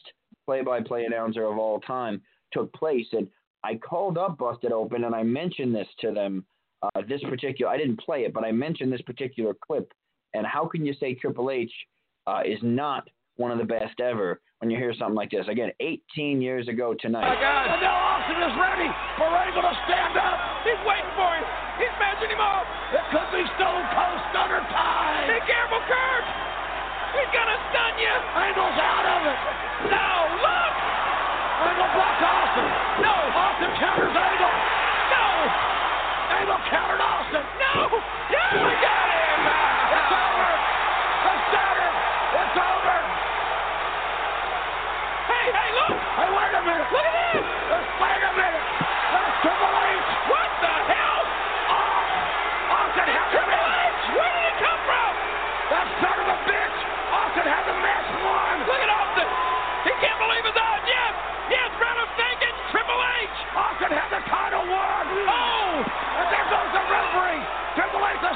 play-by-play announcer of all time, took place. And I called up Busted Open and I mentioned this to them. Uh, this particular, I didn't play it, but I mentioned this particular clip. And how can you say Triple H uh, is not one of the best ever when you hear something like this? Again, 18 years ago tonight. Oh, My God, and now Austin is ready for Angle to stand up. He's waiting for him. He's measuring him up. It could be Stone Cold Stunner time. Be careful, Kurt. He's gonna stun you. Angle's out of it. No, look. Angle blocks Austin. No. Austin counters Angle. No. Angle countered Austin. No. No. We got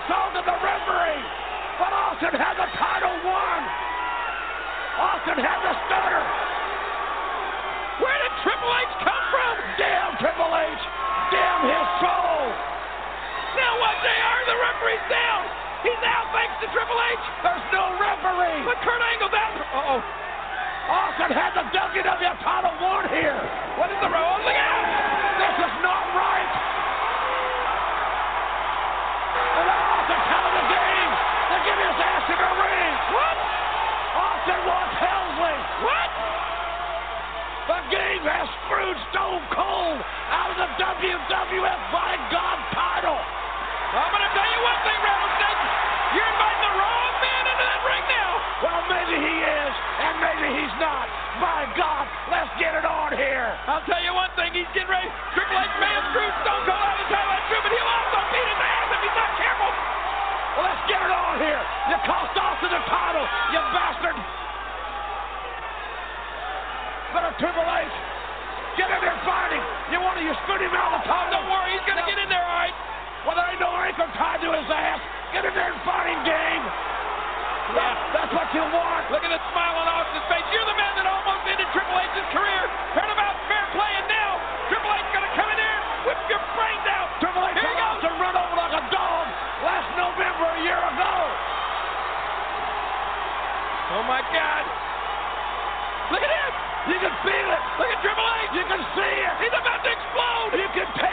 sold to the referee. But Austin had the title won. Austin had the starter. Where did Triple H come from? Damn Triple H. Damn his soul. Now what, JR? The referee's down. He's out thanks to Triple H. There's no referee. But Kurt Angle, out. Uh-oh. Austin had the WWE title won here. What is the road? Oh, look out! This is not right. And Austin the game to get his ass in the ring. What? Austin wants Helmsley. What? The game has screwed Stone Cold out of the WWF by God title. I'm going to tell you one thing, Rattlesnake. You're inviting the wrong man into that ring now. Well, maybe he is, and maybe he's not. By God, let's get it on here. I'll tell you one thing. He's getting ready. Triple H have screwed Stone Cold out of the title. That's true, but he'll let's get it on here. You cost Austin the title, you bastard. A Triple H, get in there fighting. You want to, you spin him out the top. Don't worry, he's going to get in there, all right. Well, there ain't no ankle tied to his ass. Get in there and fight him, game. Yeah, that's what you want. Look at the smile on Austin's face. You're the man that almost ended Triple H's career. Heard You can see it. He's about to explode. You can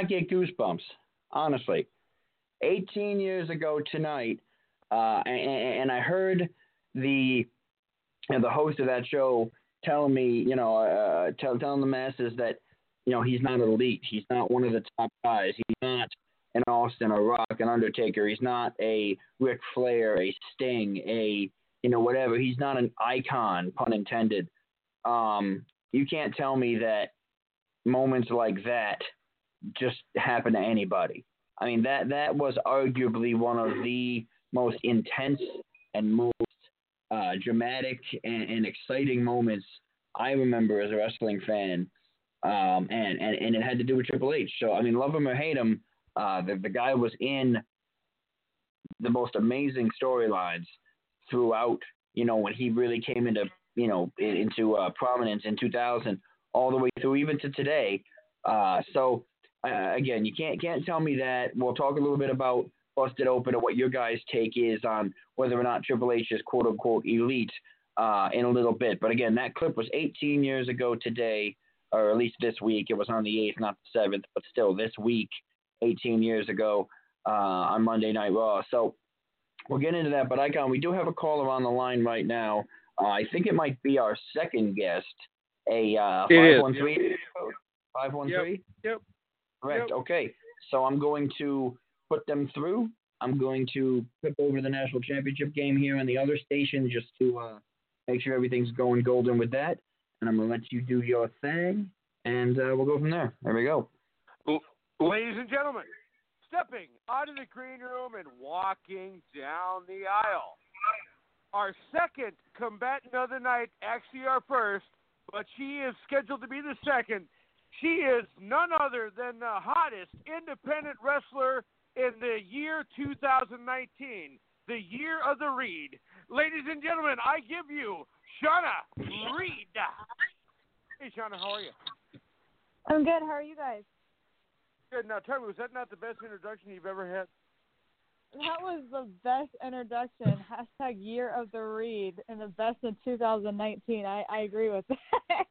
not get goosebumps? Honestly, 18 years ago tonight, uh, and, and I heard the you know, the host of that show telling me, you know, uh, tell, telling the masses that you know he's not elite, he's not one of the top guys, he's not an Austin, a Rock, an Undertaker, he's not a Ric Flair, a Sting, a you know whatever. He's not an icon, pun intended. Um, you can't tell me that moments like that just happen to anybody. I mean that that was arguably one of the most intense and most uh, dramatic and, and exciting moments I remember as a wrestling fan. Um, and, and, and it had to do with Triple H. So I mean, love him or hate him, uh, the the guy was in the most amazing storylines throughout. You know, when he really came into you know into uh, prominence in 2000, all the way through even to today. Uh, so uh, again, you can't can't tell me that. We'll talk a little bit about Busted Open and what your guys' take is on whether or not Triple H is quote unquote elite uh, in a little bit. But again, that clip was 18 years ago today, or at least this week. It was on the 8th, not the 7th, but still this week, 18 years ago uh, on Monday Night Raw. So we'll get into that. But Icon, we do have a caller on the line right now. Uh, I think it might be our second guest, a uh, It is, 513. 513? Yep. Correct. Yep. Okay. So I'm going to put them through. I'm going to flip over the national championship game here on the other station just to uh, make sure everything's going golden with that. And I'm going to let you do your thing, and uh, we'll go from there. There we go. Ladies and gentlemen, stepping out of the green room and walking down the aisle. Our second combatant of the night, actually our first, but she is scheduled to be the second. She is none other than the hottest independent wrestler in the year 2019, the year of the Reed. Ladies and gentlemen, I give you Shauna Reed. Hey, Shauna, how are you? I'm good. How are you guys? Good. Now, tell me, was that not the best introduction you've ever had? That was the best introduction. [LAUGHS] Hashtag year of the Reed and the best in 2019. I, I agree with that. [LAUGHS]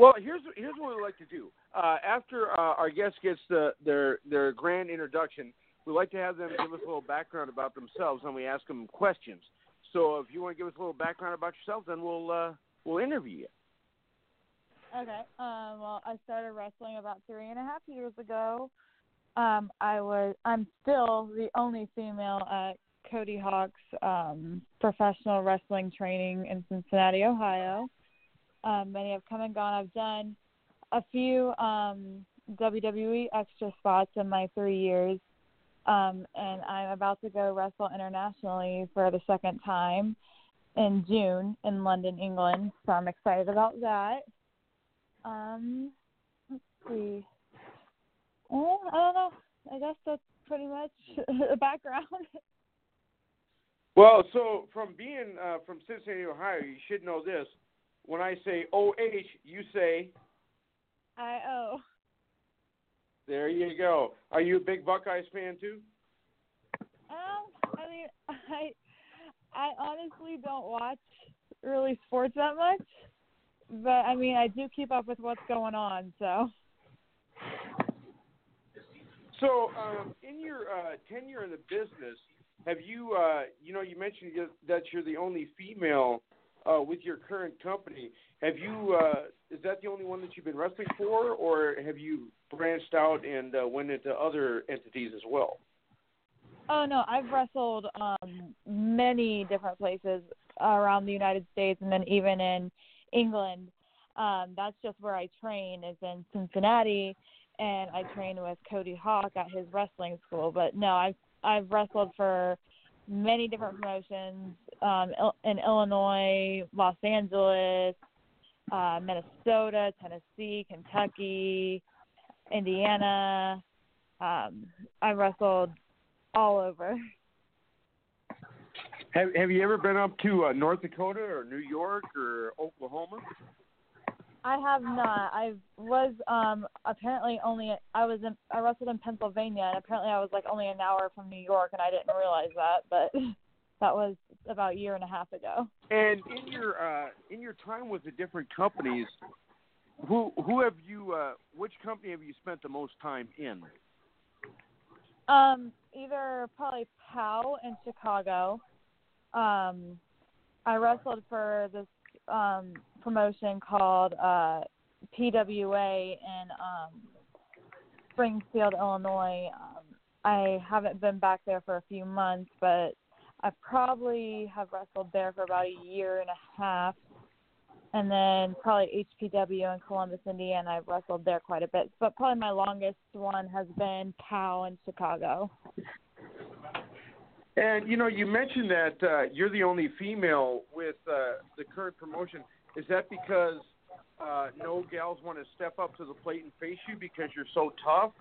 Well, here's here's what we like to do. Uh, after uh, our guest gets the, their their grand introduction, we like to have them give us a little background about themselves, and we ask them questions. So, if you want to give us a little background about yourself, then we'll uh, we'll interview you. okay. Um, well, I started wrestling about three and a half years ago. Um, I was I'm still the only female at Cody Hawk's um, professional wrestling training in Cincinnati, Ohio. Um, many have come and gone. I've done a few um, WWE extra spots in my three years, um, and I'm about to go wrestle internationally for the second time in June in London, England. So I'm excited about that. Um, let's see. Well, I don't know. I guess that's pretty much [LAUGHS] the background. [LAUGHS] Well, so from being uh, from Cincinnati, Ohio, you should know this. When I say OH, you say I oh. there you go. Are you a big Buckeyes fan too? Um, I mean, [LAUGHS] I I honestly don't watch really sports that much, but I mean, I do keep up with what's going on. So So, um, in your uh, tenure in the business, have you, uh, you know, you mentioned that you're the only female uh, with your current company. Have you, uh, is that the only one that you've been wrestling for, or have you branched out and uh, went into other entities as well? Oh no, I've wrestled um many different places around the United States and then even in England. Um that's just where I train is in Cincinnati and I train with Cody Hawk at his wrestling school. But no, I've I've wrestled for many different promotions um in Illinois, Los Angeles, uh Minnesota, Tennessee, Kentucky, Indiana. Um I wrestled all over. Have Have you ever been up to uh, North Dakota or New York or Oklahoma? I have not. I was um apparently only I was in I wrestled in Pennsylvania and apparently I was like only an hour from New York and I didn't realize that, but [LAUGHS] that was about a year and a half ago. And in your uh, in your time with the different companies, who who have you? Uh, which company have you spent the most time in? Um either probably POW in Chicago. Um I wrestled for this um promotion called uh PWA in um Springfield, Illinois. Um I haven't been back there for a few months, but I probably have wrestled there for about a year and a half. And then probably HPW in Columbus, Indiana. I've wrestled there quite a bit, but probably my longest one has been POW in Chicago. And you know, you mentioned that uh, you're the only female with uh, the current promotion. Is that because uh, no gals want to step up to the plate and face you because you're so tough,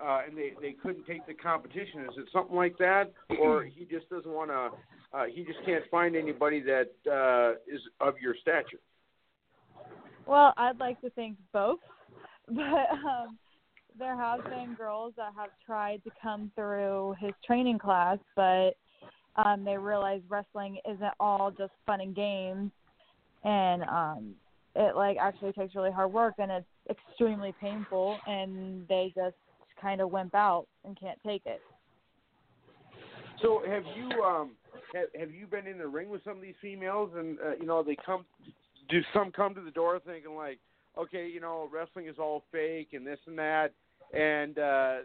uh, and they they couldn't take the competition? Is it something like that, or [CLEARS THROAT] he just doesn't want to? Uh, he just can't find anybody that uh, is of your stature. Well, I'd like to think both, [LAUGHS] but um, there have been girls that have tried to come through his training class, but um, they realize wrestling isn't all just fun and games, and um, it like actually takes really hard work and it's extremely painful, and they just kind of wimp out and can't take it. So have you um have, have you been in the ring with some of these females, and uh, you know they come? Do some come to the door thinking like, okay, you know, wrestling is all fake and this and that, and uh,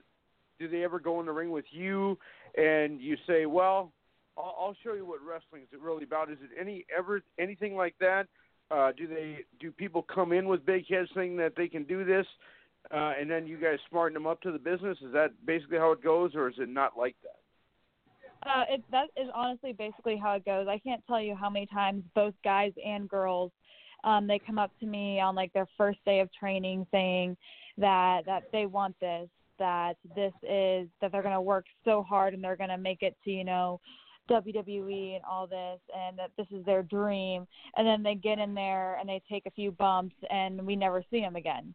do they ever go in the ring with you and you say, well, I'll, I'll show you what wrestling is really about? Is it any ever anything like that? Uh, do they do people come in with big heads saying that they can do this, uh, and then you guys smarten them up to the business? Is that basically how it goes, or is it not like that? Uh, it, that is honestly basically how it goes. I can't tell you how many times both guys and girls, um, they come up to me on like their first day of training saying that that they want this, that this is that they're going to work so hard and they're going to make it to you know WWE and all this, and that this is their dream. And then they get in there and they take a few bumps, and we never see them again.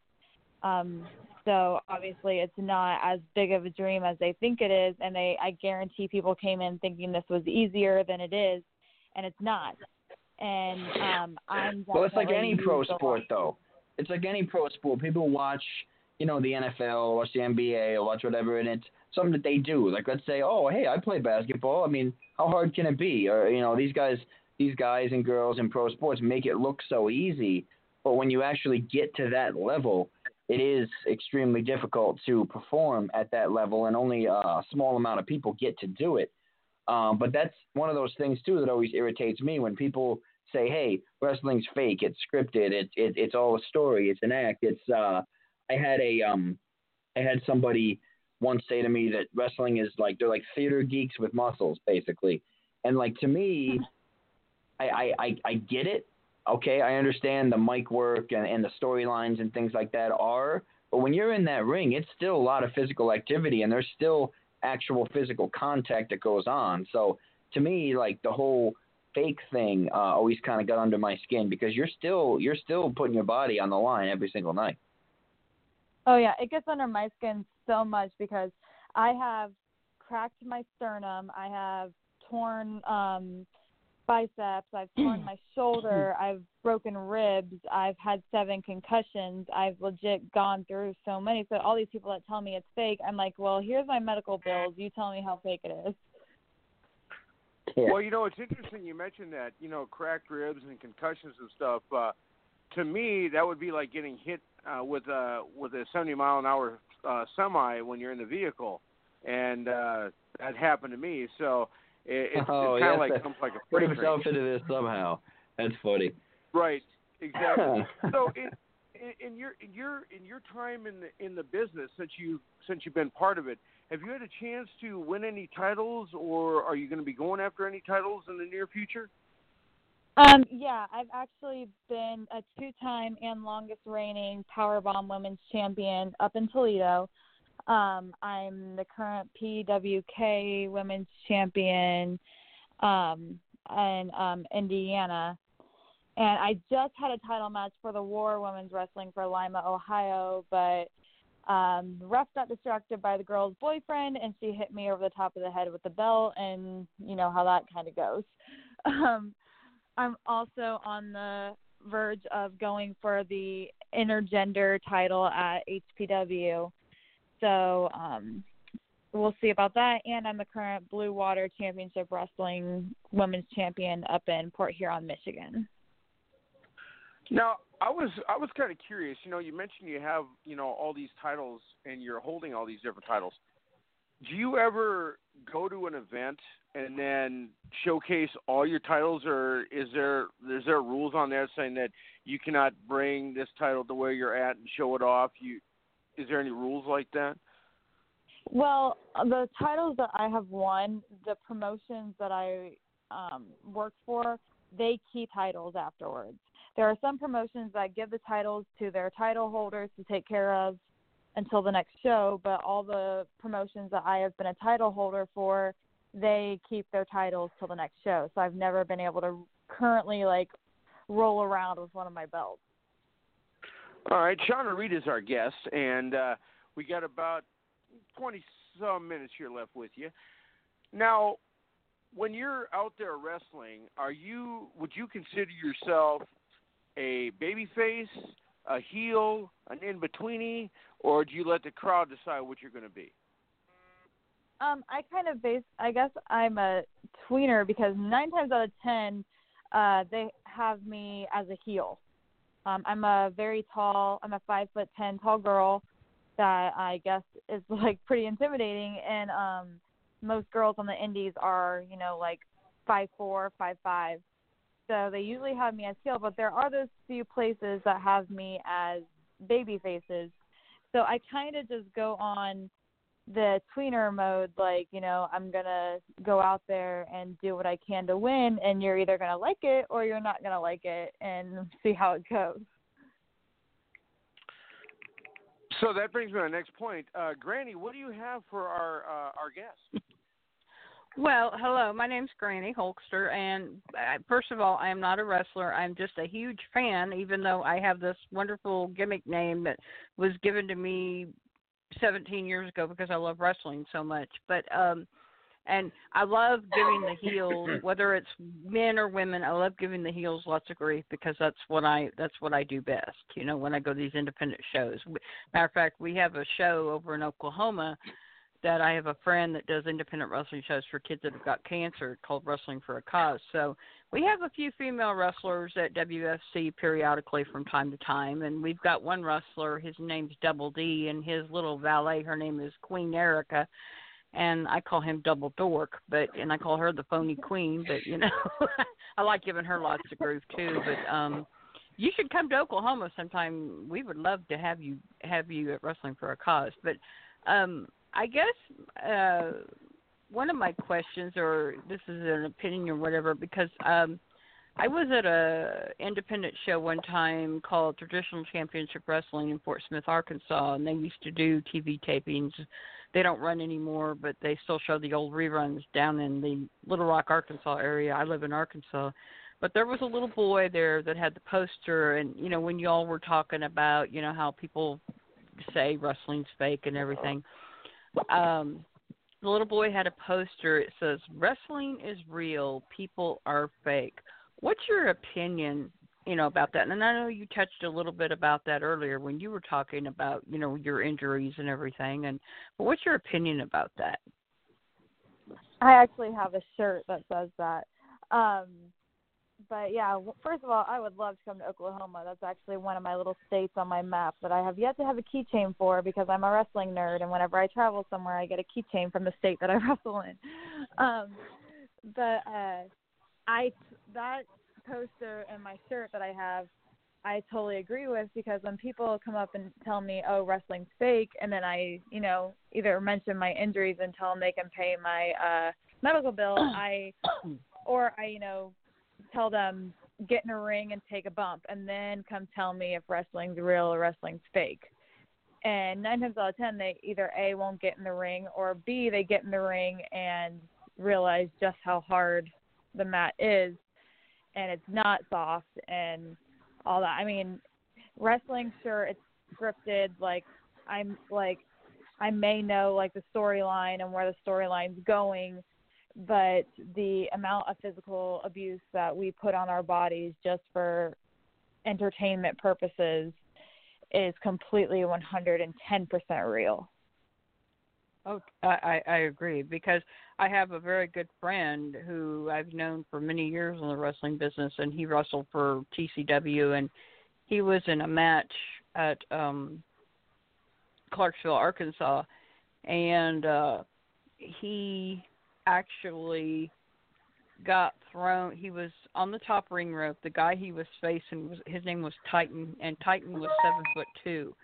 Um, so obviously, it's not as big of a dream as they think it is, and they I guarantee people came in thinking this was easier than it is, and it's not. And um, I'm well, it's like any pro sport, though. It's like any pro sport. People watch, you know, the NFL, or watch the NBA, or watch whatever, and it's something that they do. Like, let's say, oh, hey, I play basketball. I mean, how hard can it be? Or you know, these guys, these guys and girls in pro sports make it look so easy, but when you actually get to that level, it is extremely difficult to perform at that level, and only a small amount of people get to do it. Um, but that's one of those things too that always irritates me when people say, "Hey, wrestling's fake. It's scripted. It, it it's all a story. It's an act." It's uh, I had a um, I had somebody once say to me that wrestling is like they're like theater geeks with muscles, basically, and like to me, I I I, I get it. Okay, I understand the mic work and, and the storylines and things like that are, but when you're in that ring, it's still a lot of physical activity, and there's still actual physical contact that goes on. So to me, like the whole fake thing uh, always kind of got under my skin because you're still you're still putting your body on the line every single night. Oh yeah, it gets under my skin so much because I have cracked my sternum, I have torn um biceps, I've [CLEARS THROAT] torn my shoulder, I've broken ribs, I've had seven concussions, I've legit gone through so many. So all these people that tell me it's fake, I'm like, well, here's my medical bills. You tell me how fake it is. Yeah. Well, you know, it's interesting you mentioned that, you know, cracked ribs and concussions and stuff. Uh, to me, that would be like getting hit uh, with a with a 70 mile an hour uh, semi when you're in the vehicle, and uh, that happened to me. So it, it's, oh, it's kind yes, of like that- comes like a Put himself into this somehow. That's funny. Right, exactly. [LAUGHS] so in, in in your in your in your time in the in the business since you since you've been part of it, have you had a chance to win any titles, or are you going to be going after any titles in the near future? Um, yeah, I've actually been a two-time and longest reigning Powerbomb Women's Champion up in Toledo. Um, I'm the current PWK Women's Champion um, in um, Indiana, and I just had a title match for the War Women's Wrestling for Lima, Ohio, but um, the ref got distracted by the girl's boyfriend, and she hit me over the top of the head with the belt, and you know how that kind of goes. [LAUGHS] Um, I'm also on the verge of going for the intergender title at HPW. So um, we'll see about that. And I'm the current Blue Water Championship Wrestling Women's Champion up in Port Huron, Michigan. Now, I was I was kind of curious. You know, you mentioned you have you know all these titles and you're holding all these different titles. Do you ever go to an event and then showcase all your titles, or is there is there rules on there saying that you cannot bring this title to where you're at and show it off? You is there any rules like that? Well, the titles that I have won, the promotions that I um, work for, they keep titles afterwards. There are some promotions that give the titles to their title holders to take care of until the next show, but all the promotions that I have been a title holder for, they keep their titles till the next show. So I've never been able to currently like roll around with one of my belts. All right, Shauna Reed is our guest, and uh, we got about twenty some minutes here left with you. Now, when you're out there wrestling, are you would you consider yourself a baby face, a heel, an in betweeny, or do you let the crowd decide what you're going to be? Um, I kind of base. I guess I'm a tweener because nine times out of ten, uh, they have me as a heel. Um, I'm a very tall. I'm a five foot ten tall girl that I guess is [LAUGHS] like pretty intimidating, and um, most girls on the indies are you know like five four, five five. So they usually have me as heel, but there are those few places that have me as baby faces. So I kind of just go on the tweener mode like you know i'm gonna go out there and do what i can to win and you're either gonna like it or you're not gonna like it and see how it goes So that brings me to my next point. Uh, Granny, what do you have for our uh, our guest? Well, hello. My name's Granny Holkster, and uh, first of all, I am not a wrestler. I'm just a huge fan, even though I have this wonderful gimmick name that was given to me 17 years ago because I love wrestling so much. But um and I love giving the heels, [LAUGHS] whether it's men or women. I love giving the heels lots of grief because that's what I that's what I do best. You know, when I go to these independent shows. Matter of fact, we have a show over in Oklahoma that I have a friend that does independent wrestling shows for kids that have got cancer called Wrestling for a Cause. So we have a few female wrestlers at WFC periodically from time to time, and we've got one wrestler. His name's Double D, and his little valet, her name is Queen Erica, and I call him Double Dork, but and I call her the Phony Queen. But you know, [LAUGHS] I like giving her lots of groove too. But um, you should come to Oklahoma sometime. We would love to have you have you at Wrestling for a Cause. But um, I guess uh, one of my questions, or this is an opinion or whatever, because um, I was at a independent show one time called Traditional Championship Wrestling in Fort Smith, Arkansas, and they used to do TV tapings. They don't run anymore, but they still show the old reruns down in the Little Rock, Arkansas area. I live in Arkansas. But there was a little boy there that had the poster and you know, when y'all were talking about, you know, how people say wrestling's fake and everything. Um the little boy had a poster. It says, "Wrestling is real. People are fake." What's your opinion, you know, about that? And I know you touched a little bit about that earlier when you were talking about, you know, your injuries and everything. And but what's your opinion about that? I actually have a shirt that says that. Um, but yeah, first of all, I would love to come to Oklahoma. That's actually one of my little states on my map that I have yet to have a keychain for because I'm a wrestling nerd, and whenever I travel somewhere, I get a keychain from the state that I [LAUGHS] wrestle in. Um, but uh, I that poster and my shirt that I have, I totally agree with because when people come up and tell me, "Oh, wrestling's fake," and then I, you know, either mention my injuries and tell them they can pay my uh medical bill, [COUGHS] I or I, you know, tell them get in a ring and take a bump and then come tell me if wrestling's real or wrestling's fake. And nine times out of ten they either A won't get in the ring or B they get in the ring and realize just how hard the mat is and it's not soft and all that. I mean, wrestling sure it's scripted like I'm like I may know like the storyline and where the storyline's going, but the amount of physical abuse that we put on our bodies just for entertainment purposes is completely 110% real. Oh, I I agree because I have a very good friend who I've known for many years in the wrestling business, and he wrestled for TCW, and he was in a match at um Clarksville, Arkansas, and uh he actually got thrown. He was on the top ring rope. The guy he was facing was his name was Titan, and Titan was seven foot two,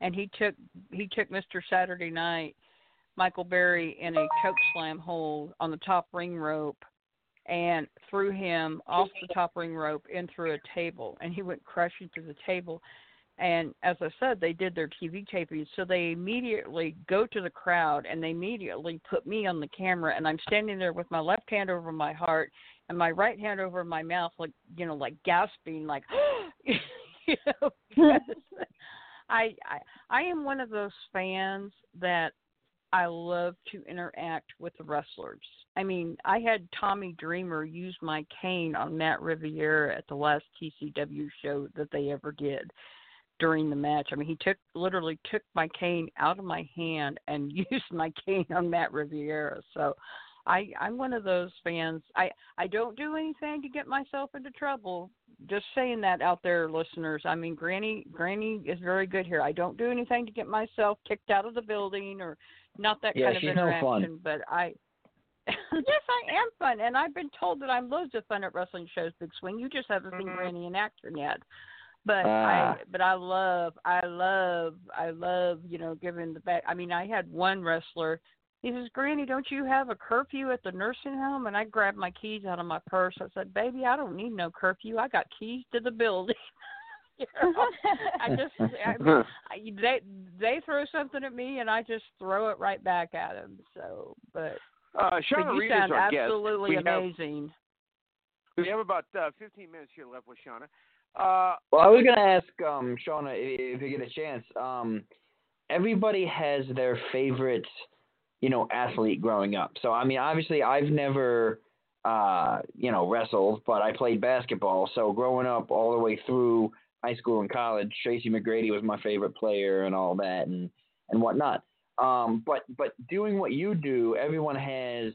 and he took he took Mr. Saturday Night Michael Berry in a choke slam hold on the top ring rope and threw him off the top ring rope in through a table and he went crashing through the table and as i said they did their tv taping, so they immediately go to the crowd and they immediately put me on the camera and i'm standing there with my left hand over my heart and my right hand over my mouth like you know like gasping like [GASPS] you know [LAUGHS] I, I i am one of those fans that I love to interact with the wrestlers. I mean, I had Tommy Dreamer use my cane on Matt Riviera at the last TCW show that they ever did. During the match. I mean, he took literally took my cane out of my hand and [LAUGHS] used my cane on Matt Riviera. So I I'm one of those fans. I I don't do anything to get myself into trouble. Just saying that out there, listeners. I mean, Granny Granny is very good here. I don't do anything to get myself kicked out of the building or not that Yeah, kind of she's no interaction. fun. But I. [LAUGHS] yes, I am fun, and I've been told that I'm loads of fun at wrestling shows. Big Swing, you just haven't seen Mhm. Granny in action yet. But Ah. I, but I love, I love, I love, you know, giving the back. I mean, I had one wrestler he says, Granny, don't you have a curfew at the nursing home? And I grabbed my keys out of my purse. I said, Baby, I don't need no curfew. I got keys to the building. [LAUGHS] you know, I [LAUGHS] just, I, I, they they throw something at me, and I just throw it right back at them. So, but, Uh, but you Reed sound absolutely We have- amazing. We have about uh, 15 minutes here left with Shauna. Uh, Well, I was gonna ask um, Shauna if, if you get a chance. Um, everybody has their favorite, you know, athlete growing up. So I mean, obviously, I've never, uh, you know, wrestled, but I played basketball. So growing up all the way through high school and college, Tracy McGrady was my favorite player and all that and and whatnot. Um, but but doing what you do, everyone has,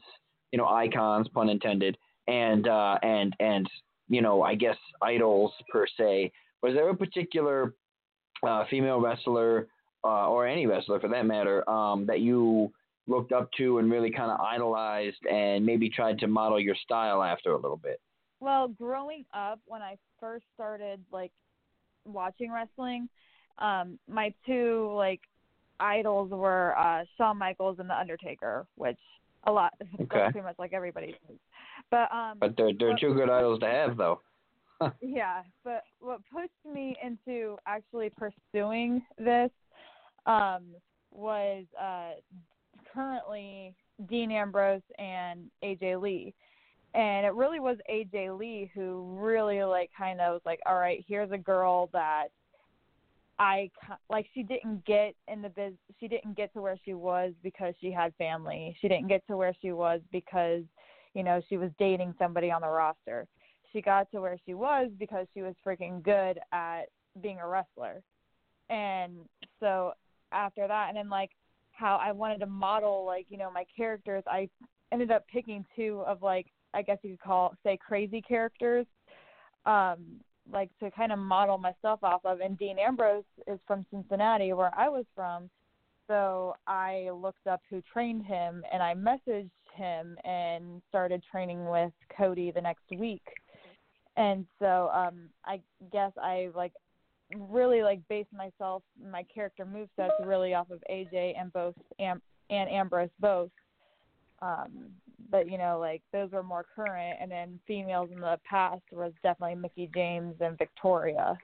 you know, icons, pun intended, and uh, and and you know, I guess idols per se. Was there a particular uh, female wrestler uh, or any wrestler for that matter um, that you looked up to and really kind of idolized and maybe tried to model your style after a little bit? Well, growing up, when I first started like watching wrestling, um, my two like idols were uh Shawn Michaels and The Undertaker, which a lot [LAUGHS] Okay. pretty much like everybody. But um But they're they're Well- two good idols to have, though. [LAUGHS] yeah, but what pushed me into actually pursuing this um was uh currently Dean Ambrose and AJ Lee. And it really was AJ Lee who really like kind of was like, all right, here's a girl that I like she didn't get in the biz she didn't get to where she was because she had family. She didn't get to where she was because you know she was dating somebody on the roster. She got to where she was because she was freaking good at being a wrestler. And so after that and then like how I wanted to model like, you know, my characters, I ended up picking two of like I guess you could call say crazy characters. Um like to kind of model myself off of and Dean Ambrose is from Cincinnati where I was from. So I looked up who trained him and I messaged him and started training with Cody the next week. And so um I guess I like really like based myself my character movesets really off of AJ and both Am- and Ambrose both. Um but you know like those were more current and then females in the past was definitely Mickie James and Victoria.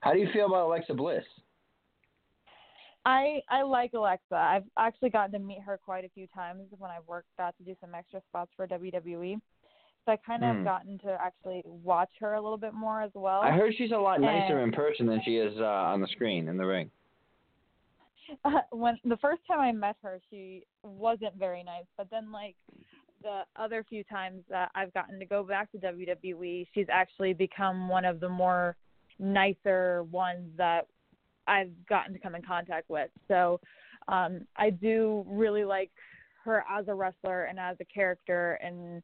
How do you feel about Alexa Bliss? I I like Alexa. I've actually gotten to meet her quite a few times when I've worked got to do some extra spots for WWE. So I kind of Hmm. gotten to actually watch her a little bit more as well. I heard she's a lot nicer and- in person than she is uh, on the screen in the ring. Uh, [LAUGHS] when the first time I met her, she wasn't very nice. But then, like the other few times that I've gotten to go back to WWE, she's actually become one of the more nicer ones that I've gotten to come in contact with. So um, I do really like her as a wrestler and as a character, and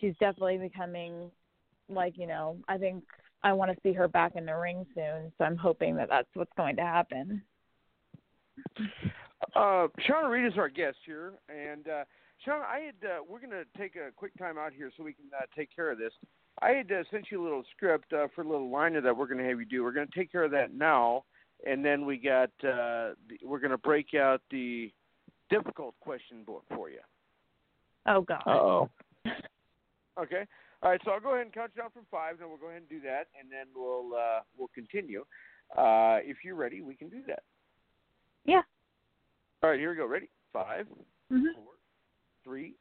she's definitely becoming like you know I think I want to see her back in the ring soon. So I'm hoping that that's what's going to happen. Uh, Shauna Reed is our guest here, and uh, Shauna, I had uh, we're going to take a quick time out here so we can uh, take care of this. I had uh, sent you a little script uh, for a little liner that we're going to have you do. We're going to take care of that now, and then we got uh, we're going to break out the difficult question book for you. Oh God. Uh oh. Okay. All right. So I'll go ahead and count you down from five, and we'll go ahead and do that, and then we'll uh, we'll continue. Uh, if you're ready, we can do that. Yeah. All right. Here we go. Ready? Five, Mhm. four, three,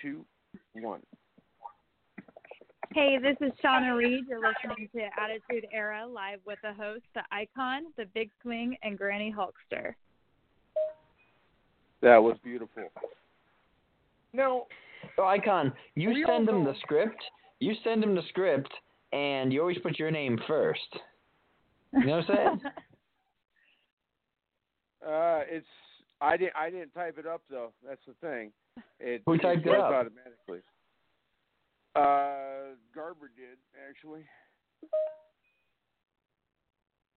two, one. Hey, this is Shauna Reed. You're listening to Attitude Era live with the host, the Icon, the Big Swing, and Granny Hulkster. That was beautiful. Now, So Icon, you We send them the script. You send them the script, and you always put your name first. You know what I'm saying? [LAUGHS] Uh, it's I didn't I didn't type it up though. That's the thing. It, Who typed it goes up? automatically? Uh, Garber did actually.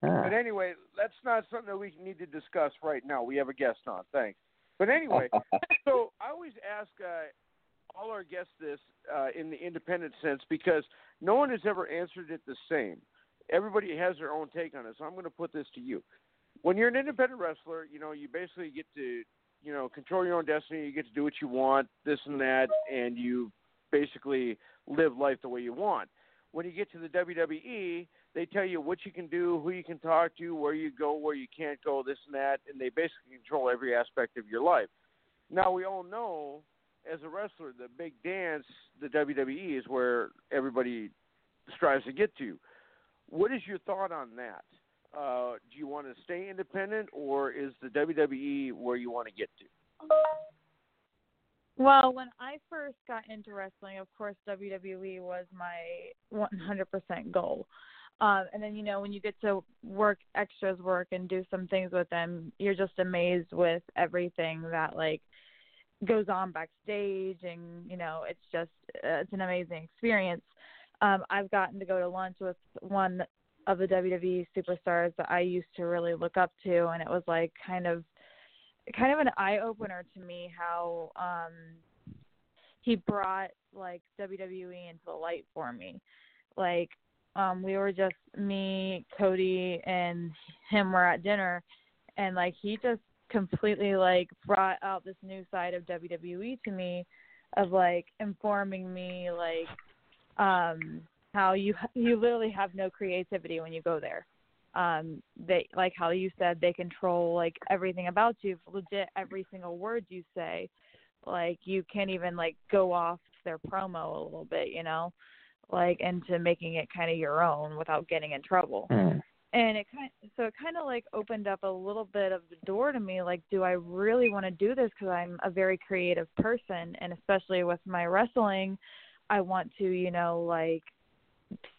Ah. But anyway, that's not something that we need to discuss right now. We have a guest on. Thanks. But anyway, [LAUGHS] so I always ask uh, all our guests this uh, in the independent sense because no one has ever answered it the same. Everybody has their own take on it. So I'm going to put this to you. When you're an independent wrestler, you know, you basically get to, you know, control your own destiny. You get to do what you want, this and that, and you basically live life the way you want. When you get to the WWE, they tell you what you can do, who you can talk to, where you go, where you can't go, this and that, and they basically control every aspect of your life. Now we all know, as a wrestler, the big dance, the WWE, is where everybody strives to get to. What is your thought on that? Uh, do you want to stay independent, or is the WWE where you want to get to? Well, when I first got into wrestling, of course, WWE was my 100% goal. Um, and then, you know, when you get to work extras work and do some things with them, you're just amazed with everything that, like, goes on backstage. And, you know, it's just, uh, it's an amazing experience. Um, I've gotten to go to lunch with one of the WWE superstars that I used to really look up to. And it was, like, kind of, kind of an eye opener to me how um he brought like WWE into the light for me. Like um we were just me, Cody and him were at dinner and like he just completely like brought out this new side of WWE to me of like informing me like um how you you literally have no creativity when you go there um they like how you said they control like everything about you legit every single word you say. Like you can't even like go off their promo a little bit you know like into making it kind of your own without getting in trouble. Hmm. and it kind so it kind of like opened up a little bit of the door to me like do i really want to do this because i'm a very creative person and especially with my wrestling i want to you know like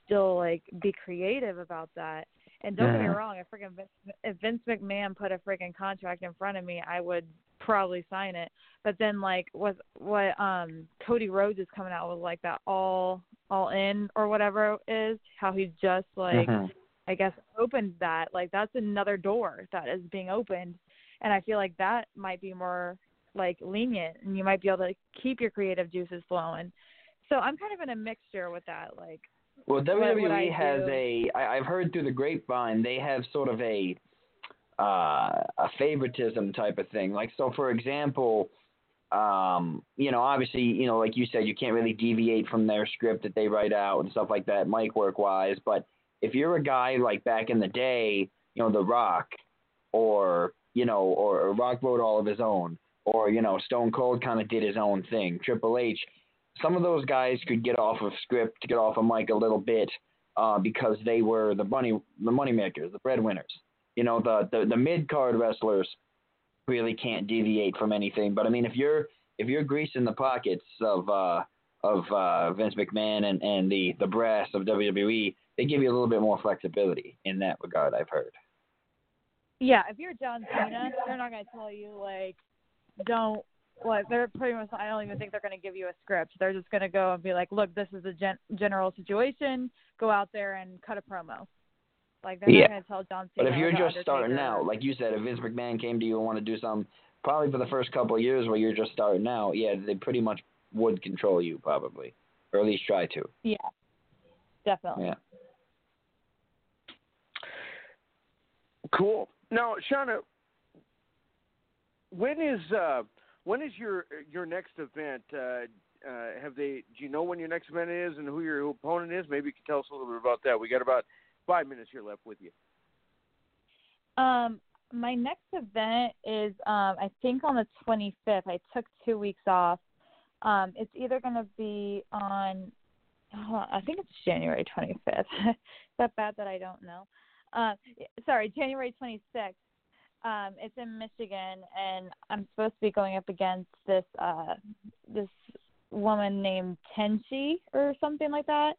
still like be creative about that and don't get me wrong if freaking Vince, if Vince McMahon put a freaking contract in front of me, I would probably sign it. But then like what what um Cody Rhodes is coming out with like that all all in or whatever is, how he just like Mhm. I guess opened that. Like that's another door that is being opened, and I feel like that might be more like lenient, and you might be able to keep your creative juices flowing. So I'm kind of in a mixture with that. Like Well, WWE has do- a. I, I've heard through the grapevine they have sort of a uh, a favoritism type of thing. Like so, for example, um, you know, obviously, you know, like you said, you can't really deviate from their script that they write out and stuff like that, mic work wise. But if you're a guy like back in the day, you know, The Rock, or you know, or, or Rock wrote all of his own, or you know, Stone Cold kind of did his own thing. Triple H, some of those guys could get off of script, get off of mic a little bit, uh, because they were the money, the money makers, the breadwinners. You know, the the, the mid card wrestlers really can't deviate from anything. But I mean, if you're if you're greasing the pockets of uh, of uh, Vince McMahon and, and the the brass of WWE, they give you a little bit more flexibility in that regard. I've heard. Yeah, if you're John Cena, they're not to tell you like don't like they're pretty much I don't even think they're going to give you a script. They're just going to go and be like, "Look, this is a gen- general situation. Go out there and cut a promo." Like they're Yeah. not going to tell John Cena. But if you're just starting out, like you said, if Vince McMahon came to you and want to do something, probably for the first couple of years where you're just starting out, yeah, they pretty much would control you probably, or at least try to. yeah, definitely. Yeah. Cool. Now, Shauna, when is uh, when is your your next event? Uh, uh, have they? Do you know when your next event is and who your opponent is? Maybe you can tell us a little bit about that. We got about five minutes here left with you. Um, my next event is um I think on the 25th. I took two weeks off. Um, it's either going to be on, I think it's January 25th. [LAUGHS] is that bad that I don't know? Uh, sorry, January 26th. Um, it's in Michigan, and I'm supposed to be going up against this uh this woman named Tenchi or something like that.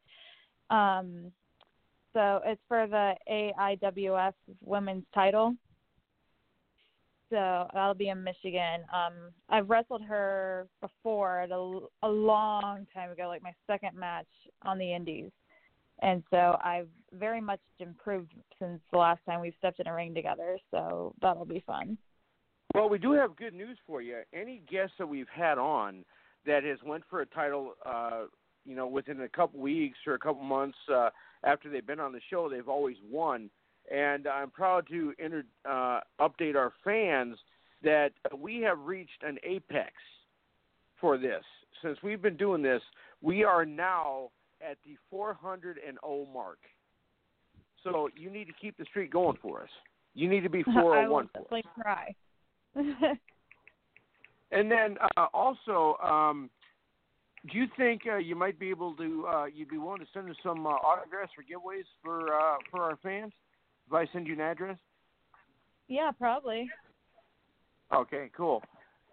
Um, so it's for the AIWF women's title. So that'll be in Michigan. Um, I've wrestled her before at a, a long time ago, like my second match on the Indies, and so I've very much improved since the last time we've stepped in a ring together. So that'll be fun. Well, we do have good news for you. Any guest that we've had on that has went for a title, uh, you know, within a couple weeks or a couple months uh, after they've been on the show, they've always won. And I'm proud to inter- uh, update our fans that we have reached an apex for this. Since we've been doing this, we are now at the 400 and 0 mark. So you need to keep the streak going for us. You need to be 401 [LAUGHS] I will for us. try. [LAUGHS] And then uh, also, um, do you think uh, you might be able to? Uh, you'd be willing to send us some uh, autographs or giveaways for uh, for our fans if I send you an address? yeah, probably. Okay, cool.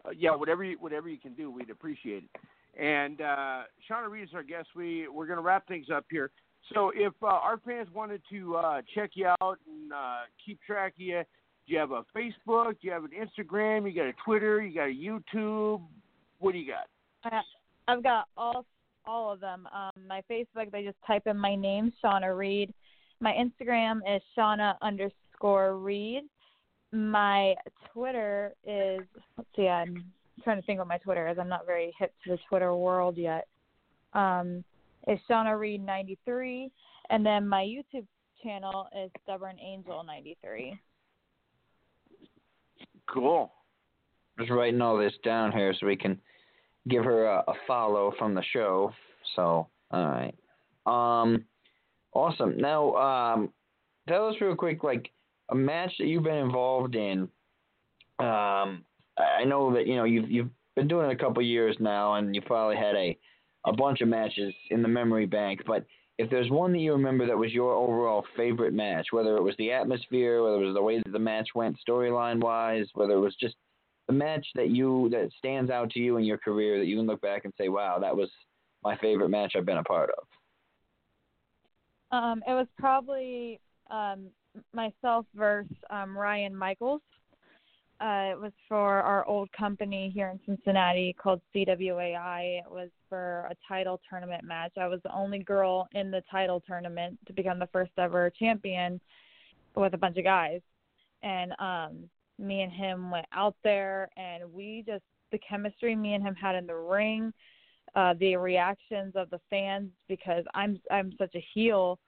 Uh, yeah, whatever you whatever you can do, we'd appreciate it. And uh, Shauna Reed is our guest. We we're going to wrap things up here. So if uh, our fans wanted to uh, check you out and uh, keep track of you, do you have a Facebook? Do you have an Instagram? You got a Twitter? You got a YouTube? What do you got? I, I've got all all of them. Um, my Facebook, they just type in my name, Shauna Reed. My Instagram is Shauna underscore Reed. My Twitter is let's see, I'm trying to think what my Twitter is. I'm not very hip to the Twitter world yet. Um, it's Shauna Reed 93, and then my YouTube channel is Stubborn Angel 93. Cool. Just writing all this down here so we can give her a, a follow from the show. So, all right. Um, awesome. Now, um, tell us real quick, like a match that you've been involved in. Um, I know that you know you've you've been doing it a couple years now, and you probably had a a bunch of matches in the memory bank. But if there's one that you remember that was your overall favorite match, whether it was the atmosphere, whether it was the way that the match went storyline wise, whether it was just the match that you that stands out to you in your career that you can look back and say, "Wow, that was my favorite match I've been a part of." Um, it was probably um, myself versus um, Ryan Michaels. Uh, it was for our old company here in Cincinnati called CWAI. It was for a title tournament match. I was the only girl in the title tournament to become the first ever champion with a bunch of guys. And um, me and him went out there, and we just the chemistry me and him had in the ring, uh, the reactions of the fans because I'm I'm such a heel.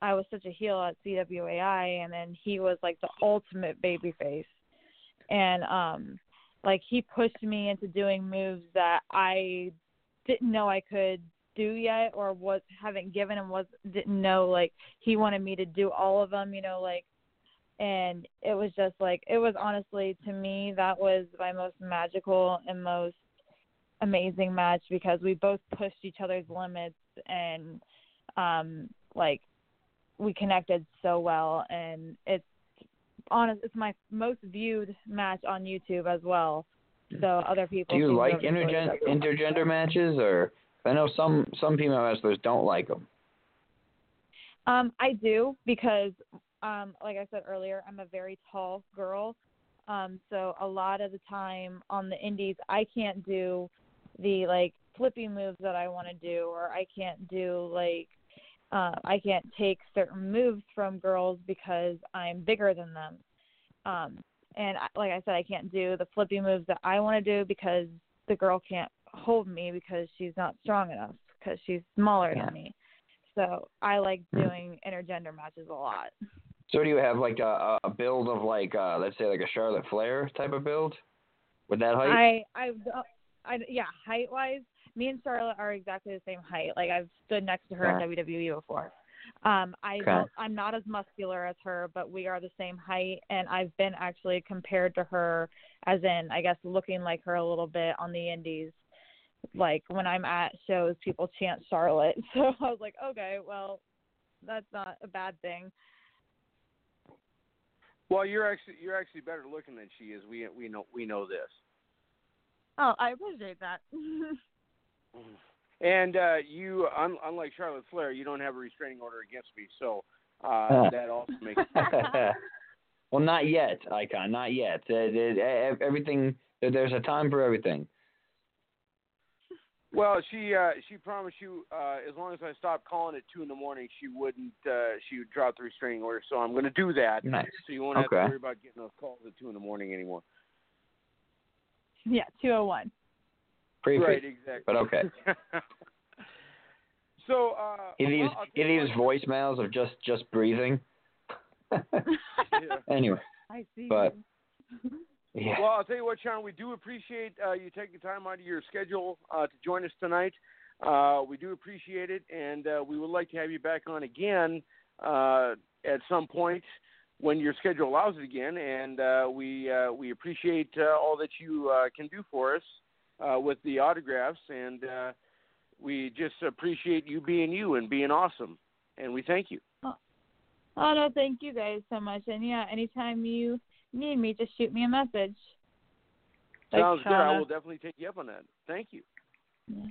I was such a heel at CWAI, and then he was like the ultimate baby face, and um, like he pushed me into doing moves that I didn't know I could do yet, or was haven't given him was didn't know like he wanted me to do all of them, you know, like, and it was just like it was honestly to me that was my most magical and most amazing match because we both pushed each other's limits and um like we connected so well and it's honest it's my most viewed match on YouTube as well. So other people Do you like intergen- it as well. intergender matches, or I know some some female wrestlers don't like them. Um, I do because, um, like I said earlier, I'm a very tall girl. Um, so a lot of the time on the indies, I can't do the like flippy moves that I want to do, or I can't do like uh, I can't take certain moves from girls because I'm bigger than them. Um, and I, like I said, I can't do the flippy moves that I want to do because the girl can't hold me because she's not strong enough because she's smaller Yeah. than me. So I like Hmm. doing intergender matches a lot. So do you have like a, a build of like uh, let's say like a Charlotte Flair type of build with that height? I I I yeah, height wise, me and Charlotte are exactly the same height. Like I've stood next to her Okay. in WWE before. Um, I Okay. don't, I'm not as muscular as her, but we are the same height, and I've been actually compared to her, as in I guess looking like her a little bit on the Indies. Like when I'm at shows, people chant Charlotte, [LAUGHS] so I was like, okay, well, that's not a bad thing. Well, you're actually you're actually better looking than she is. We we know we know this. Oh, I appreciate that. [LAUGHS] And uh, you, un- unlike Charlotte Flair, you don't have a restraining order against me. So Uh, [LAUGHS] that also makes [LAUGHS] well, not yet, Icon. Not yet. It- it- everything. There's a time for everything. Well, she uh, she promised you uh, as long as I stopped calling at two in the morning, she wouldn't uh, she would drop the restraining order. So I'm going to do that. Nice. So you won't have Okay. to worry about getting those calls at two in the morning anymore. Yeah, two oh one. Creepy. Right, exactly. But okay. [LAUGHS] so uh, He leaves. well, He leaves voicemails of just just breathing. [LAUGHS] Yeah. anyway, I see. But- [LAUGHS] yeah. Well, I'll tell you what, Sean. We do appreciate uh, you taking time out of your schedule uh, to join us tonight. Uh, we do appreciate it, and uh, we would like to have you back on again uh, at some point when your schedule allows it again. And uh, we uh, we appreciate uh, all that you uh, can do for us uh, with the autographs, and uh, we just appreciate you being you and being awesome. And we thank you. Oh no, thank you guys so much. And yeah, anytime you need me, just shoot me a message. Like Sounds good. I will definitely take you up on that. Thank you. Yeah.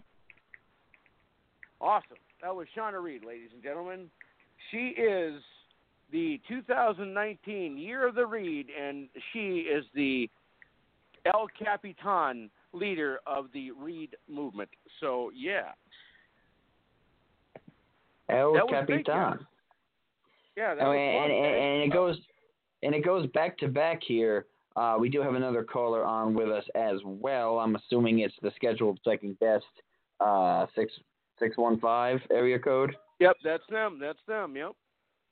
Awesome. That was Shauna Reed, ladies and gentlemen. She is the 2019 Year of the Reed, and she is the El Capitan leader of the Reed movement. So, yeah. El that Capitan. Yeah, that Oh, and, and, and it goes and it goes back to back here. Uh, we do have another caller on with us as well. I'm assuming it's the scheduled second guest, uh, six six one five area code. Yep, that's them. That's them. Yep.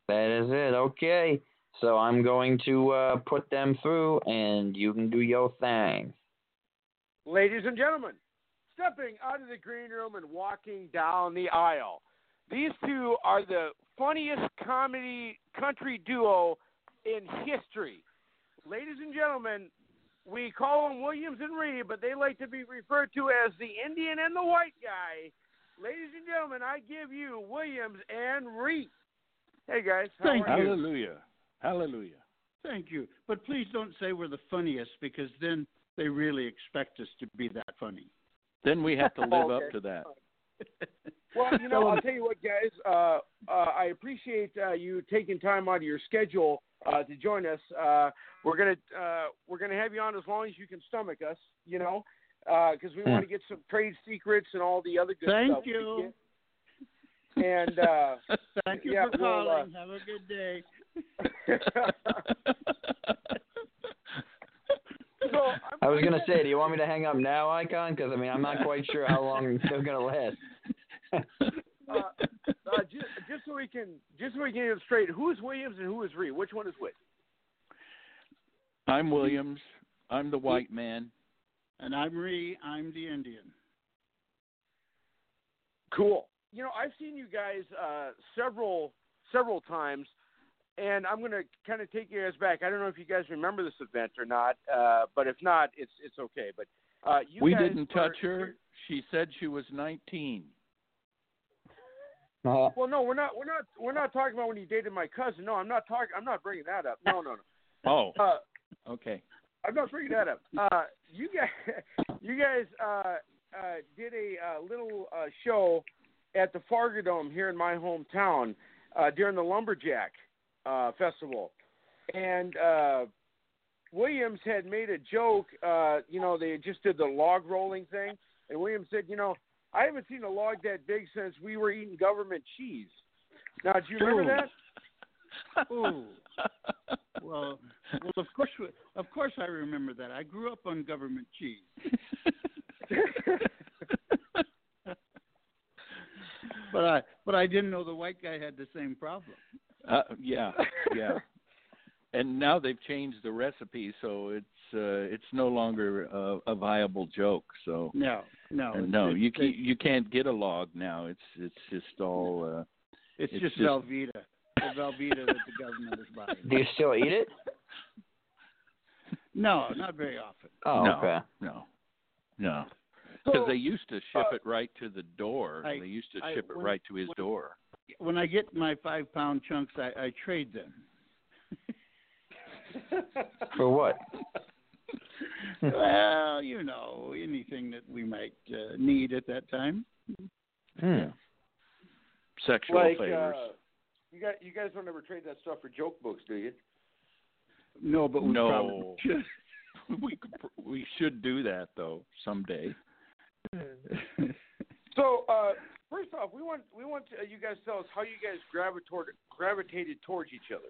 That is it. Okay, so I'm going to uh, put them through, and you can do your thing. Ladies and gentlemen, stepping out of the green room and walking down the aisle. These two are the funniest comedy country duo in history. Ladies and gentlemen, we call them Williams and Ree, but they like to be referred to as the Indian and the white guy. Ladies and gentlemen, I give you Williams and Ree. Hey guys, how Thank are you. you? Hallelujah. Hallelujah. Thank you. But please don't say we're the funniest because then they really expect us to be that funny. Then we have to [LAUGHS] live Okay. up to that. [LAUGHS] Well, you know, I'll tell you what, guys. Uh, uh, I appreciate uh, you taking time out of your schedule uh, to join us. Uh, we're gonna uh, we're gonna have you on as long as you can stomach us. You know, because we Hmm. want to get some trade secrets and all the other good Thank stuff. we you. [LAUGHS] And uh, Thank you Yeah, for well, calling. Have a good day. So I'm, was gonna say, do you want me to hang up now, Icon? Because I mean, I'm not quite sure how long they're gonna last. [LAUGHS] uh, uh, just, just so we can just so we can get it straight, who is Williams and who is Reed? Which one is which? I'm Williams. I'm the white man. And I'm Ree. I'm the Indian. Cool. You know, I've seen you guys uh, several several times, and I'm going to kind of take you guys back. I don't know if you guys remember this event or not, uh, but if not, it's it's okay. But uh, you we guys didn't were- touch her. She said she was 19. Uh, Well, no, we're not we're not we're not talking about when you dated my cousin. No, I'm not talking. I'm not bringing that up. No, no, no. [LAUGHS] Oh, Uh, okay. I'm not bringing that up. Uh, you guys, [LAUGHS] you guys uh, uh, did a uh, little uh, show at the Fargo Dome here in my hometown uh, during the Lumberjack uh, Festival, and uh, Williams had made a joke. Uh, you know, they just did the log rolling thing, and Williams said, "You know, I haven't seen a log that big since we were eating government cheese." Now, do you remember Ooh. that? [LAUGHS] Ooh. Well, well, of course, of course, I remember that. I grew up on government cheese, [LAUGHS] but I, but I didn't know the white guy had the same problem. Uh, yeah, yeah. And now they've changed the recipe, so it's uh, it's no longer a, a viable joke. So No, no, no, it's- you can't you can't get a log now. It's it's just all. Uh, It's, it's just, just- Velveeta, the Velveeta that the government is buying. do you still eat it? No, not very often. Oh, no, okay. no, no. Because So, they used to ship uh, it right to the door. I- they used to I- ship it right to his when- door. When I get my five pound chunks, I, I trade them. [LAUGHS] For what? well, you know, anything that we might uh, need at that time. Hmm. Sexual like favors. uh, You guys, you guys don't ever trade that stuff for joke books, do you? No, but we No. probably should. [LAUGHS] we could, we should do that though someday. [LAUGHS] So, uh, first off, we want we want uh, you guys to tell us how you guys gravitated gravitated towards each other.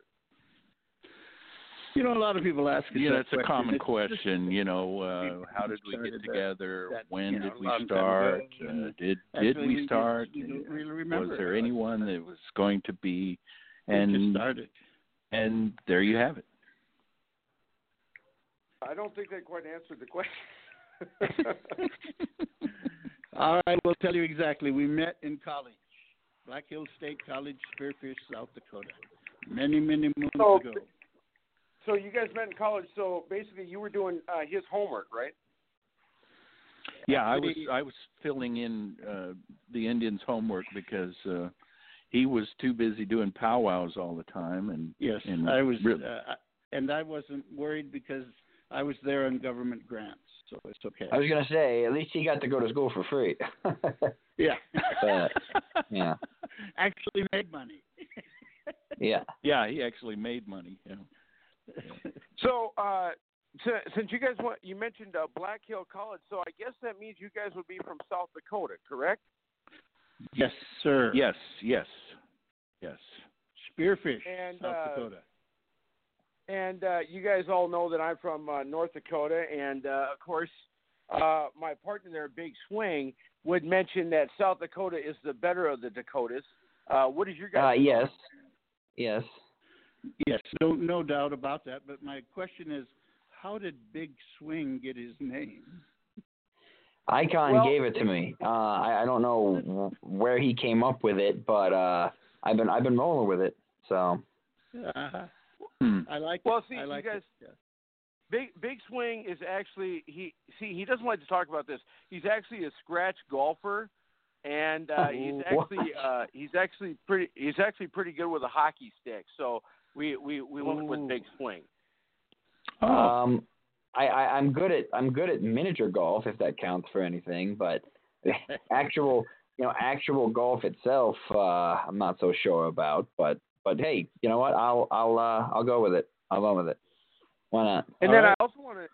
You know, a lot of people ask us Yeah, that that's a common It's just- question. You know, uh, how did we get together? that, when you know, did we start? Uh, did did we we start? we don't really remember. Was there anyone that was going to be? And started. and there you have it. I don't think that quite answered the question. [LAUGHS] All right, we'll tell you exactly. We met in college, Black Hills State College, Spearfish, South Dakota, many, many moons So- ago. so you guys met in college. So basically, you were doing uh, his homework, right? Yeah, I was I was filling in uh the Indians' homework because uh he was too busy doing powwows all the time and Yes, and I was, re- uh, and I wasn't worried because I was there on government grants, so it's okay. I was gonna say, at least he got to go to school for free. [LAUGHS] yeah, But, yeah. [LAUGHS] actually made money. [LAUGHS] yeah. yeah, he actually made money. Yeah. So, uh, so since you guys want, you mentioned uh, Black Hill College, so I guess that means you guys would be from South Dakota, correct? Yes, sir. Yes, yes, yes. Spearfish, And, South uh, Dakota. And uh, you guys all know that I'm from uh, North Dakota, and uh, of course, uh, my partner there, Big Swing, would mention that South Dakota is the better of the Dakotas. Uh, what is your Uh, guys? yes. Yes. Yes, no, no doubt about that. But my question is, how did Big Swing get his name? Icon Well, gave it to me. Uh, I, I don't know where he came up with it, but uh, I've been I've been rolling with it. So Uh, Hmm. I like. Well, it. see, I you guys- it. Yeah. Big Big Swing is actually he. See, he doesn't like to talk about this. He's actually a scratch golfer, and uh, he's actually uh, he's actually pretty he's actually pretty good with a hockey stick. So we we we went with Big Swing. Oh, um, I, I I'm good at I'm good at miniature golf if that counts for anything, but [LAUGHS] actual you know actual golf itself uh, I'm not so sure about. But but hey, you know what? I'll I'll uh, I'll go with it. I'll go with it. Why not? And All then right. I also want to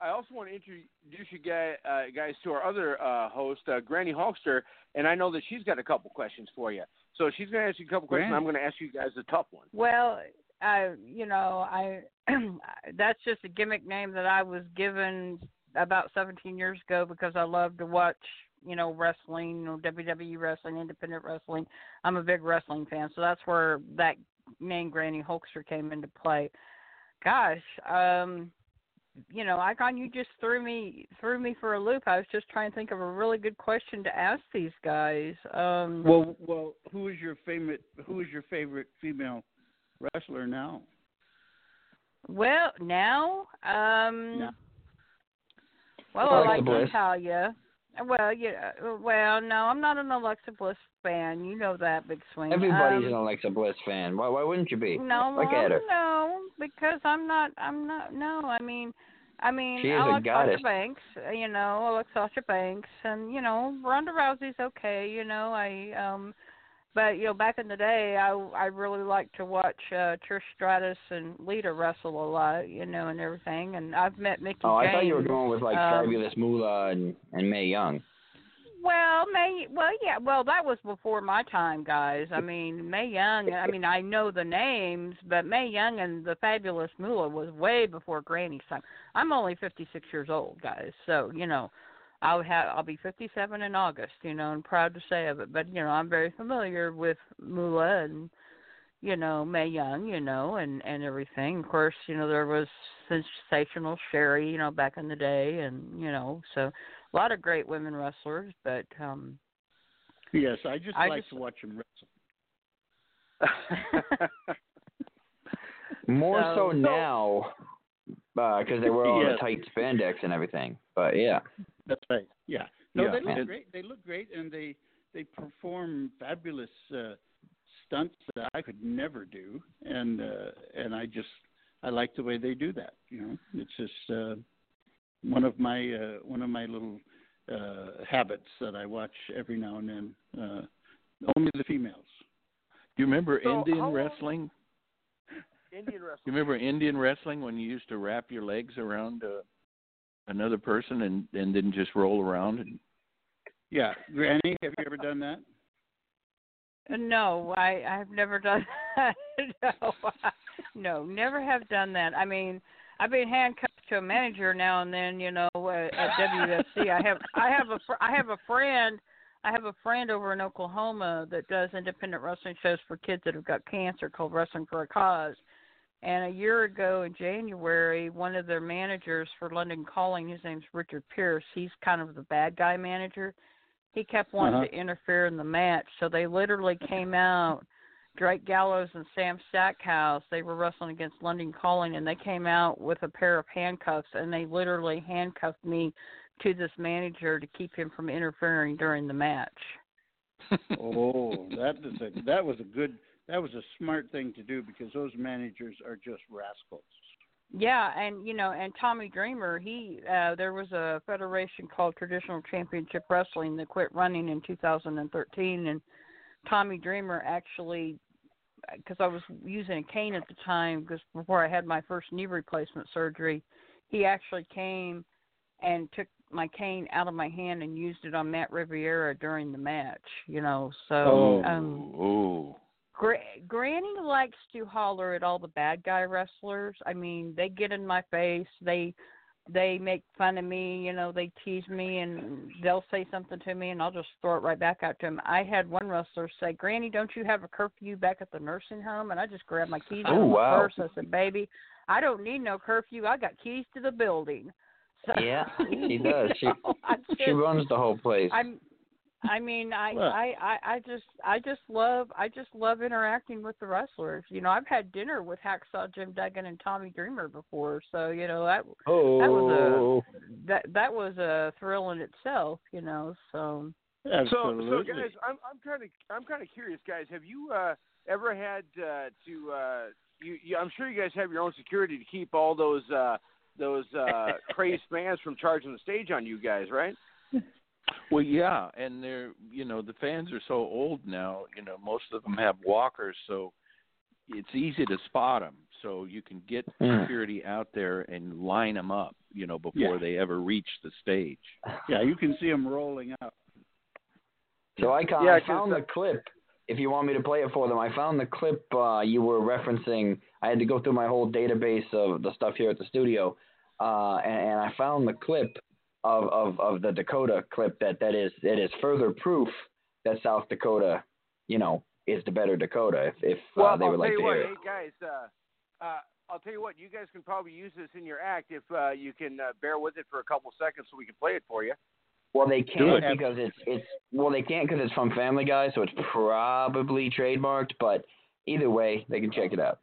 I also want to introduce you guys, uh, guys to our other uh, host, uh, Granny Hulkster, and I know that she's got a couple questions for you. So she's going to ask you a couple questions. Granny. I'm going to ask you guys a tough one. Well, I you know I [CLEARS THROAT] that's just a gimmick name that I was given about 17 years ago because I love to watch you know wrestling, you know WWE wrestling, independent wrestling. I'm a big wrestling fan, so that's where that name Granny Hulkster came into play. Gosh, um you know, Icon, you just threw me threw me for a loop. I was just trying to think of a really good question to ask these guys. Um well, well, who is your favorite? Who is your favorite female wrestler now? Well, now, um, Now. well, I Alexa like Bliss. Natalya. Well, yeah, uh, well, no, I'm not an Alexa Bliss fan. You know that, Big Swing. Everybody's um, an Alexa Bliss fan. Why why wouldn't you be? No, Look at her. no, because I'm not. I'm not. No, I mean, I mean, She is I a goddess. Sasha Banks. uh, You know, I like Sasha Banks, and you know, Ronda Rousey's okay. You know, I um, but you know, back in the day, I I really liked to watch uh, Trish Stratus and Lita wrestle a lot. You know, and everything. And I've met Mickie Oh, I James. thought you were going with like um, Fabulous Moolah and and Mae Young. Well, Mae. Well, yeah. Well, that was before my time, guys. I mean, Mae Young. I mean, I know the names, but Mae Young and the Fabulous Moolah was way before Granny's time. I'm only 56 years old, guys. So you know, I'll have I'll be 57 in August. You know, and proud to say of it. But you know, I'm very familiar with Moolah and you know Mae Young. You know, and and everything. Of course, you know there was sensational Sherri. You know, back in the day, and you know, so a lot of great women wrestlers, but um Yes, I just I like just- to watch them wrestle. [LAUGHS] More so, So- now because they wear all Yes. the tight spandex and everything. But yeah. That's right. Yeah. No, Yeah, they look and- great. They look great, and they they perform fabulous uh, stunts that I could never do, and uh, and I just I like the way they do that. You know, it's just uh, one of my uh, one of my little uh, habits that I watch every now and then. Uh, only the females. Do you remember So, Indian long- wrestling? Indian wrestling. You remember Indian wrestling when you used to wrap your legs around uh, another person and and then just roll around and Yeah, Granny, have you ever done that? No, I I've never done that. [LAUGHS] no, no, never have done that. I mean, I've been handcuffed to a manager now and then, you know, at, at WFC. I have I have a fr- I have a friend I have a friend over in Oklahoma that does independent wrestling shows for kids that have got cancer called Wrestling for a Cause. And a year ago in January, one of their managers for London Calling, his name's Richard Pierce. He's kind of the bad guy manager. He kept wanting Uh-huh. to interfere in the match, so they literally came out. Drake Gallows and Sam Stackhouse, they were wrestling against London Calling, and they came out with a pair of handcuffs, and they literally handcuffed me to this manager to keep him from interfering during the match. [LAUGHS] oh, that is a that was a good that was a smart thing to do because those managers are just rascals. Yeah, and you know, and Tommy Dreamer, he uh there was a federation called Traditional Championship Wrestling that quit running in 2013 and Tommy Dreamer actually because I was using a cane at the time because before I had my first knee replacement surgery, he actually came and took my cane out of my hand and used it on Matt Riviera during the match, you know. So Oh. um oh Gra- Granny likes to holler at all the bad guy wrestlers. I mean, they get in my face. They they make fun of me. You know, they tease me, and they'll say something to me, and I'll just throw it right back out to them. I had one wrestler say, "Granny, don't you have a curfew back at the nursing home?" And I just grabbed my keys out Oh, of my wow. purse. I said, "Baby, I don't need no curfew. I got keys to the building." [LAUGHS] So, Yeah, she [LAUGHS] does. She- know, I She just- runs the whole place. I'm I mean, I, Well- I, I, I just, I just love, I just love interacting with the wrestlers. You know, I've had dinner with Hacksaw Jim Duggan and Tommy Dreamer before, so you know that oh, that was a that that was a thrill in itself. You know, so Absolutely. So, so guys, I'm I'm kind of I'm kind of curious, guys. Have you uh, ever had uh, to? Uh, you, you, I'm sure you guys have your own security to keep all those uh, those uh, [LAUGHS] crazed fans from charging the stage on you guys, right? Well, yeah, and they're you know the fans are so old now. You know, most of them have walkers, so it's easy to spot them. So you can get Mm. security out there and line them up. You know, before Yeah. they ever reach the stage. yeah, you can see them rolling up. So I, ca- Yeah, I 'cause found the- the clip. If you want me to play it for them, I found the clip uh, you were referencing. I had to go through my whole database of the stuff here at the studio, uh, and, and I found the clip of, of, of the Dakota clip that, that is it is further proof that South Dakota, you know, is the better Dakota. If, if Well, uh, they I'll would tell like you to what, hear hey guys. Uh, uh, I'll tell you what. You guys can probably use this in your act if uh, you can uh, bear with it for a couple seconds, so we can play it for you. Well, they can't it. because it's it's well they can't because it's from Family Guy, so it's probably trademarked. But either way, they can check it out.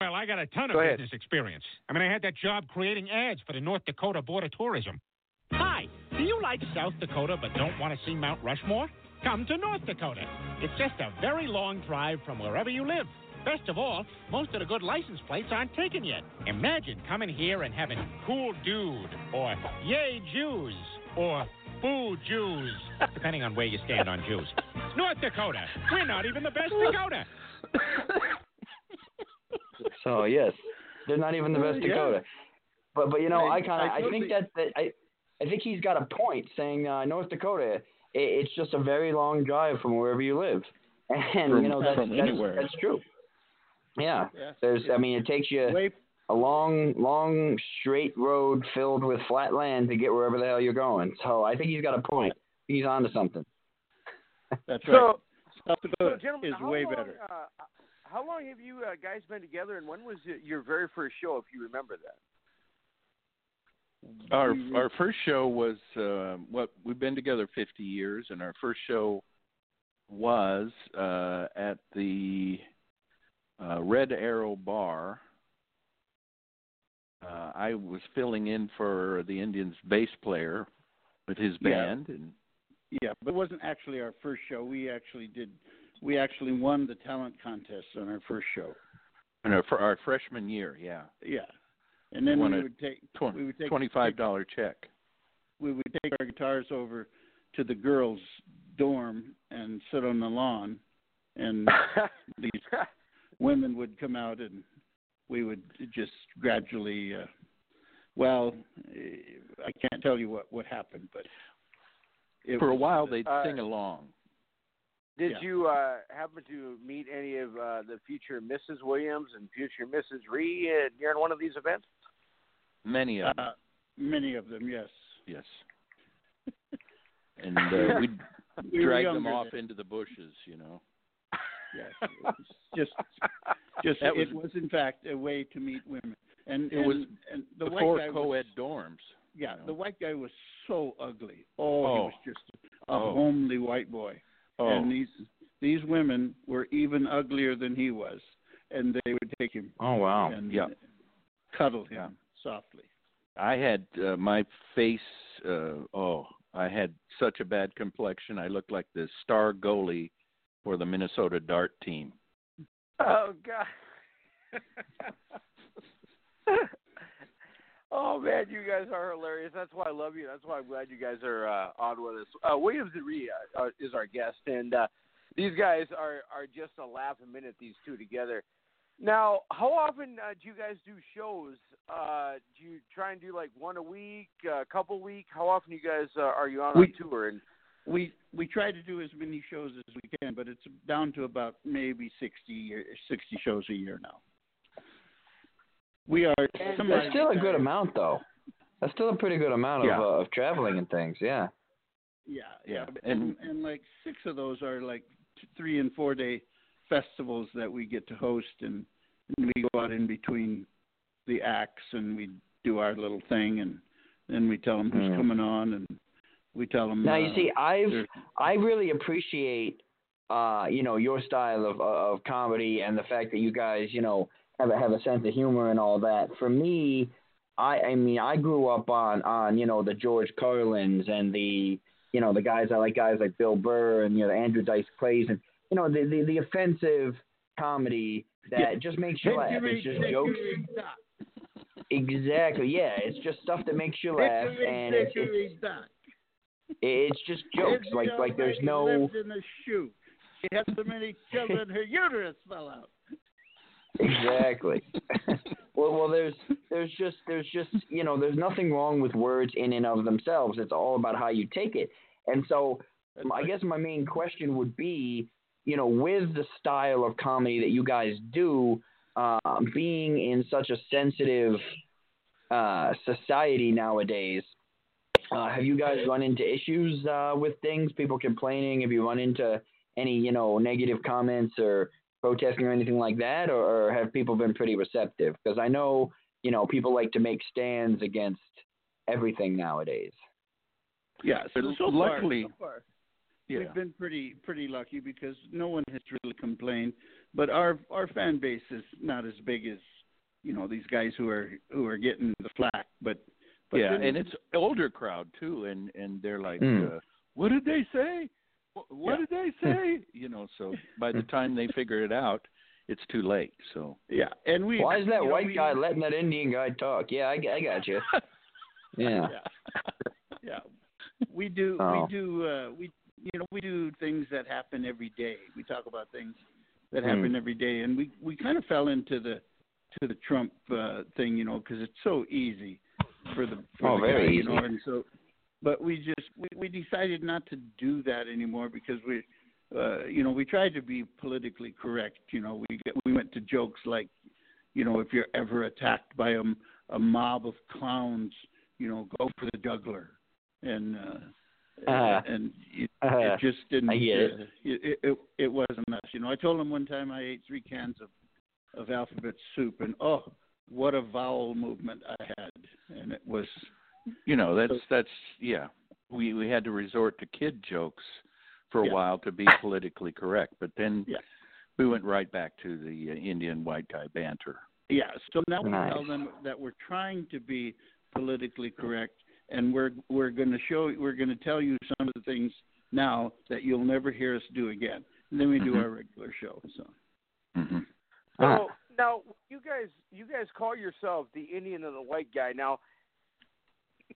Well, I got a ton of Go ahead. business experience. I mean, I had that job creating ads for the North Dakota Board of Tourism. Hi, do you like South Dakota but don't want to see Mount Rushmore? Come to North Dakota. It's just a very long drive from wherever you live. Best of all, most of the good license plates aren't taken yet. Imagine coming here and having cool dude, or yay Jews, or boo Jews, [LAUGHS] depending on where you stand on Jews. North Dakota, we're not even the best Dakota. So yes, they're not even the best Yeah. Dakota. But but you know I- I kind of I I, think totally- that, that I I think he's got a point saying uh, North Dakota it, it's just a very long drive from wherever you live, [LAUGHS] and From- you know that's from that's, anywhere. that's true. Yeah, Yeah. there's I mean it takes you Way a long long straight road filled with flat land to get wherever the hell you're going. So I think he's got a point. He's onto something. that's right. So, South so Dakota gentlemen, is how way long, better. Uh, how long have you uh, guys been together, and when was it your very first show, if you remember that? Our our first show was uh, what we've been together 50 years, and our first show was uh, at the uh, Red Arrow Bar. Uh, I was filling in for the Indians bass player with his Yeah. band, and Yeah, but it wasn't actually our first show. We actually did. We actually won the talent contest on our first show. and our, for our freshman year, yeah, Yeah, and then Won we would take tw- we would take twenty-five dollar check. we would take our guitars over to the girls' dorm and sit on the lawn and [LAUGHS] these women would come out and we would just gradually uh well i can't tell you what what happened but it For a was, while, they'd Uh, sing along. Did Yeah. you uh, happen to meet any of uh, the future Mrs. Williams and future Mrs. Ree uh, during one of these events? Many of them, uh, many of them yes yes. [LAUGHS] And uh, we'd We drag them off then. into the bushes, you know. yes just just That it was- in fact a way to meet women and It was and, and the Before white guy co-ed was, dorms. yeah you know. the white guy was so ugly oh, Oh. he was just a Oh. homely white boy Oh, and these these women were even uglier than he was, and they would take him Oh wow. and Yeah. cuddle him Yeah. Softly. I had uh, my face. Uh, oh, I had such a bad complexion. I looked like the star goalie for the Minnesota Dart team. Oh God. [LAUGHS] oh man, you guys are hilarious. That's why I love you. That's why I'm glad you guys are uh, on with us. Uh, Williams and uh, is our guest, and uh, these guys are are just a laugh a minute. These two together. Now, how often uh, do you guys do shows? Uh, do you try and do like one a week, a couple week? How often you guys uh, are you on We- on tour? And We we try to do as many shows as we can, but it's down to about maybe 60 or 60 shows a year now. We are That's still a good amount, though. That's still a pretty good amount Yeah. of uh, of traveling and things. Yeah. Yeah, Yeah, yeah, and- and, and like six of those are like t- three and four day festivals that we get to host, and, and we go out in between the acts and we do our little thing, and then we tell them who's Mm. coming on, and we tell them. Now uh, you see, I've I really appreciate uh, you know, your style of of comedy and the fact that you guys, you know, have a have a sense of humor and all that. For me, I I mean, I grew up on on you know the George Carlins and the you know the guys I like guys like Bill Burr and you know Andrew Dice Clays and you know the the, the offensive comedy that Yeah. just makes you laugh. It's just jokes. Exactly. Yeah, it's just stuff that makes you laugh and it's it's, it's just jokes. Like like there's no in a shoe. She had so many children, her uterus fell out. exactly. [LAUGHS] [LAUGHS] well, well, there's there's just there's just you know there's nothing wrong with words in and of themselves. It's all about how you take it. And so, I guess my main question would be, you know, with the style of comedy that you guys do, uh, being in such a sensitive uh, society nowadays. Uh, have you guys run into issues uh, with things, people complaining? Have you run into any, you know, negative comments or protesting or anything like that, or, or have people been pretty receptive? Because I know, you know, people like to make stands against everything nowadays. Yeah, so, But so luckily- far, so far Yeah. we've been pretty pretty lucky because no one has really complained. But our our fan base is not as big as you know these guys who are who are getting the flack. But, but yeah, and it's older crowd too, and and they're like, Mm. uh, "What did they say? What, what Yeah. did they say?" [LAUGHS] you know. So by the time they figure it out, it's too late. So yeah, and we. Why is that you know, white we- guy letting that Indian guy talk? Yeah, I, I got you. [LAUGHS] Yeah. yeah, yeah. We do Oh. we do uh, we you know we do things that happen every day. We talk about things that Hmm. happen every day, and we we kind of fell into the to the Trump uh, thing, you know, because it's so easy for the for Oh, the very guy, you know, and so. But we just we, we decided not to do that anymore because we, uh, you know, we tried to be politically correct. You know, we we went to jokes like, you know, if you're ever attacked by a, a mob of clowns, you know, go for the juggler, and uh, Uh-huh. and it, Uh-huh. it just didn't. I get it. uh, it, it. It wasn't us. You know, I told him one time I ate three cans of of alphabet soup, and oh, what a vowel movement I had, and it was you know, that's that's yeah. We we had to resort to kid jokes for a Yeah. while to be politically correct, but then Yeah. we went right back to the uh, Indian white guy banter. Yeah, so now we tell them that we're trying to be politically correct, and we're we're going to show we're going to tell you some of the things now that you'll never hear us do again. And then we do Mhm. our regular show. So hmm So Ah. now you guys you guys call yourself the Indian and the white guy. Now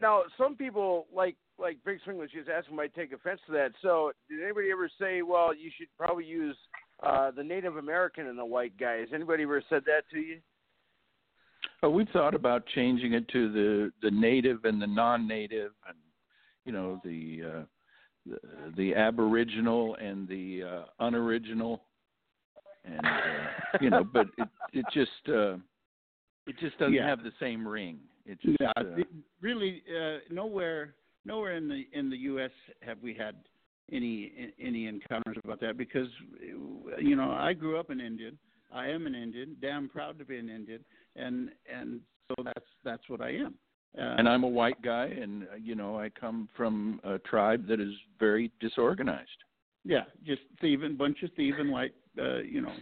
now some people like like Big Swing was just asking might take offense to that. So did anybody ever say, well, you should probably use uh, the Native American and the white guy. Has anybody ever said that to you? Oh, we've thought about changing it to the the native and the non-native, and you know the uh, the, the aboriginal and the uh, unoriginal, and uh, you know, but [LAUGHS] it it just uh, it just doesn't Yeah. have the same ring. It just yeah, uh, the- really, uh, nowhere, nowhere in the in the U.S. have we had any any encounters about that because, you know, I grew up an Indian. I am an Indian. Damn proud to be an Indian, and and so that's that's what I am. Uh, and I'm a white guy, and uh, you know, I come from a tribe that is very disorganized. yeah, just thieving, bunch of thieving white, uh, you know,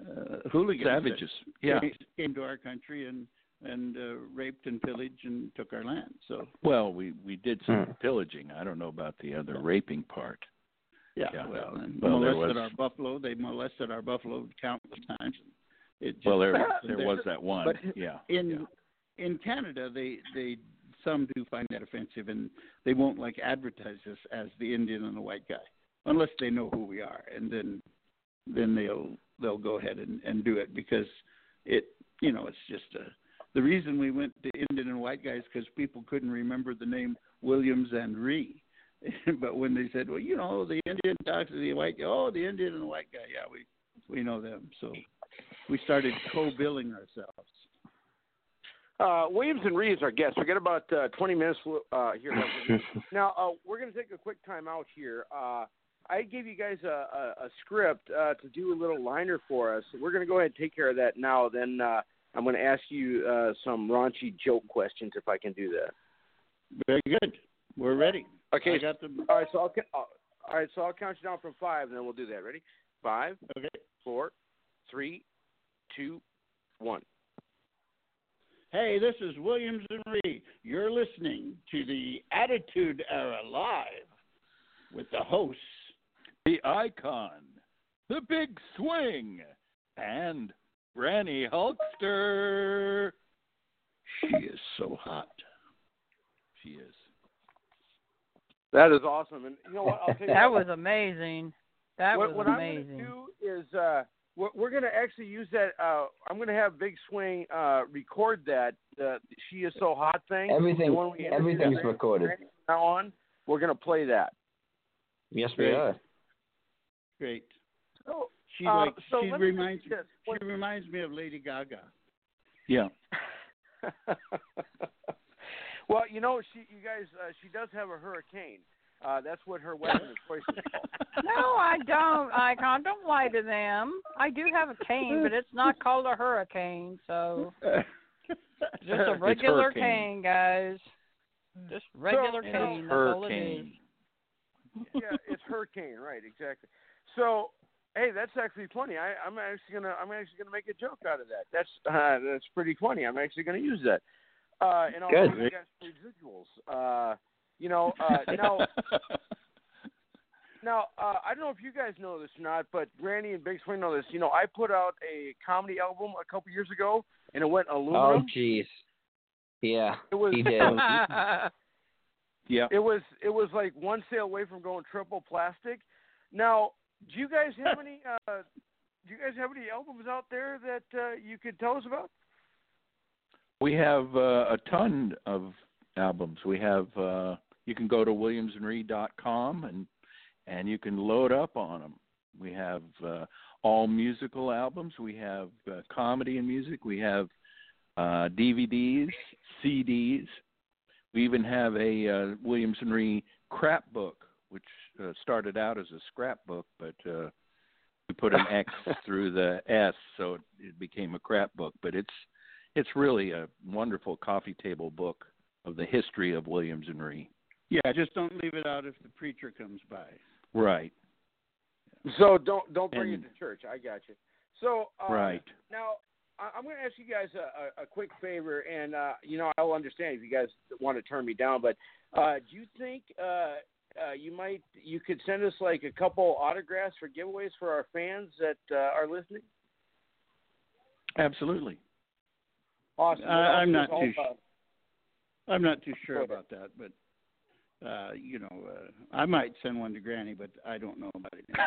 uh, hooligans. Savages. Yeah. came, came to our country and and uh, raped and pillaged and took our land. So Well, we we did some Hmm. pillaging. I don't know about the other raping part. Yeah, Yeah. well, and Well, molested was- our buffalo. They molested our buffalo countless times. It just, Well, there there was that one. But yeah. in yeah. in Canada, they they some do find that offensive, and they won't like advertise us as the Indian and the white guy unless they know who we are, and then then they'll they'll go ahead and and do it because it you know it's just a the reason we went to Indian and white guys because people couldn't remember the name Williams and Ree. [LAUGHS] but when they said, well, you know, the Indian talks to the white guy, oh, the Indian and the white guy, yeah, we we know them. So we started co-billing ourselves. Uh, Williams and Reeves, our guest. We got about uh, 20 minutes uh, here. [LAUGHS] now uh, we're going to take a quick time out here. Uh, I gave you guys a, a, a script uh, to do a little liner for us. We're going to go ahead and take care of that now. Then uh, I'm going to ask you uh, some raunchy joke questions if I can do that. Very good. We're ready. Okay. I got them. All right, so I'll ca- all right, so I'll count you down from five, and then we'll do that. Ready? Five, Okay. four, three, two, one. Hey, this is Williams and Ree. You're listening to the Attitude Era live with the hosts. The icon, the big swing, and Granny Hulkster. She is so hot. She is. That is awesome, and you know what? I'll [LAUGHS] tell you That what, was amazing. That what, was what amazing. I'm going to do is uh, we're, we're going to actually use that. Uh, I'm going to have Big Swing uh, record that. Uh, she is so hot thing. Everything, The one we everything's recorded. Now on, we're going to play that. Yes, we are. Great. So, She uh, like so she let me reminds ask you this. she reminds me of Lady Gaga. Yeah. [LAUGHS] [LAUGHS] well, you know, she, you guys, uh, she does have a hurricane. Uh, that's what her weapon of choice is called. [LAUGHS] No, I don't. Icon, don't lie to them. I do have a cane, but it's not called a hurricane, so [LAUGHS] just a regular cane, guys. Just regular So, cane. it's That's all it is. Hurricane. yeah, it's hurricane, right? Exactly. So, hey, that's actually funny. I, I'm actually gonna, I'm actually gonna make a joke out of that. That's, uh, that's pretty funny. I'm actually gonna use that. Uh, and I'll Good. you guys residuals. Uh, you know, uh, [LAUGHS] now, now, uh, I don't know if you guys know this or not, but Granny and Big Swing know this. You know, I put out a comedy album a couple years ago, and it went aluminum. Oh, aluminum. jeez. Yeah, it was, he did. [LAUGHS] yeah. It was it was like one sale away from going triple plastic. Now, do you guys have any uh do you guys have any albums out there that uh, you could tell us about? We have uh, a ton of albums. We have uh, you can go to williamsandree.com and and you can load up on them. We have uh, all musical albums. We have uh, comedy and music. We have uh, DVDs, CDs. We even have a uh, Williams and Ree crap book, which uh, started out as a scrapbook, but uh, we put an X [LAUGHS] through the S, so it, it became a crap book. But it's it's really a wonderful coffee table book of the history of Williams and Ree. Yeah, just don't leave it out if the preacher comes by. Right. So don't don't bring And- it to church. I got you. So uh, Right. now I- I'm going to ask you guys a, a, a quick favor, and uh, you know I'll understand if you guys want to turn me down, but uh, do you think uh, uh, you might you could send us like a couple autographs for giveaways for our fans that uh, are listening? Absolutely. Awesome. I, I'm not I'll- too. uh, I'm not too sure about that, but uh, you know, uh, I might send one to Granny, but I don't know about it. [LAUGHS]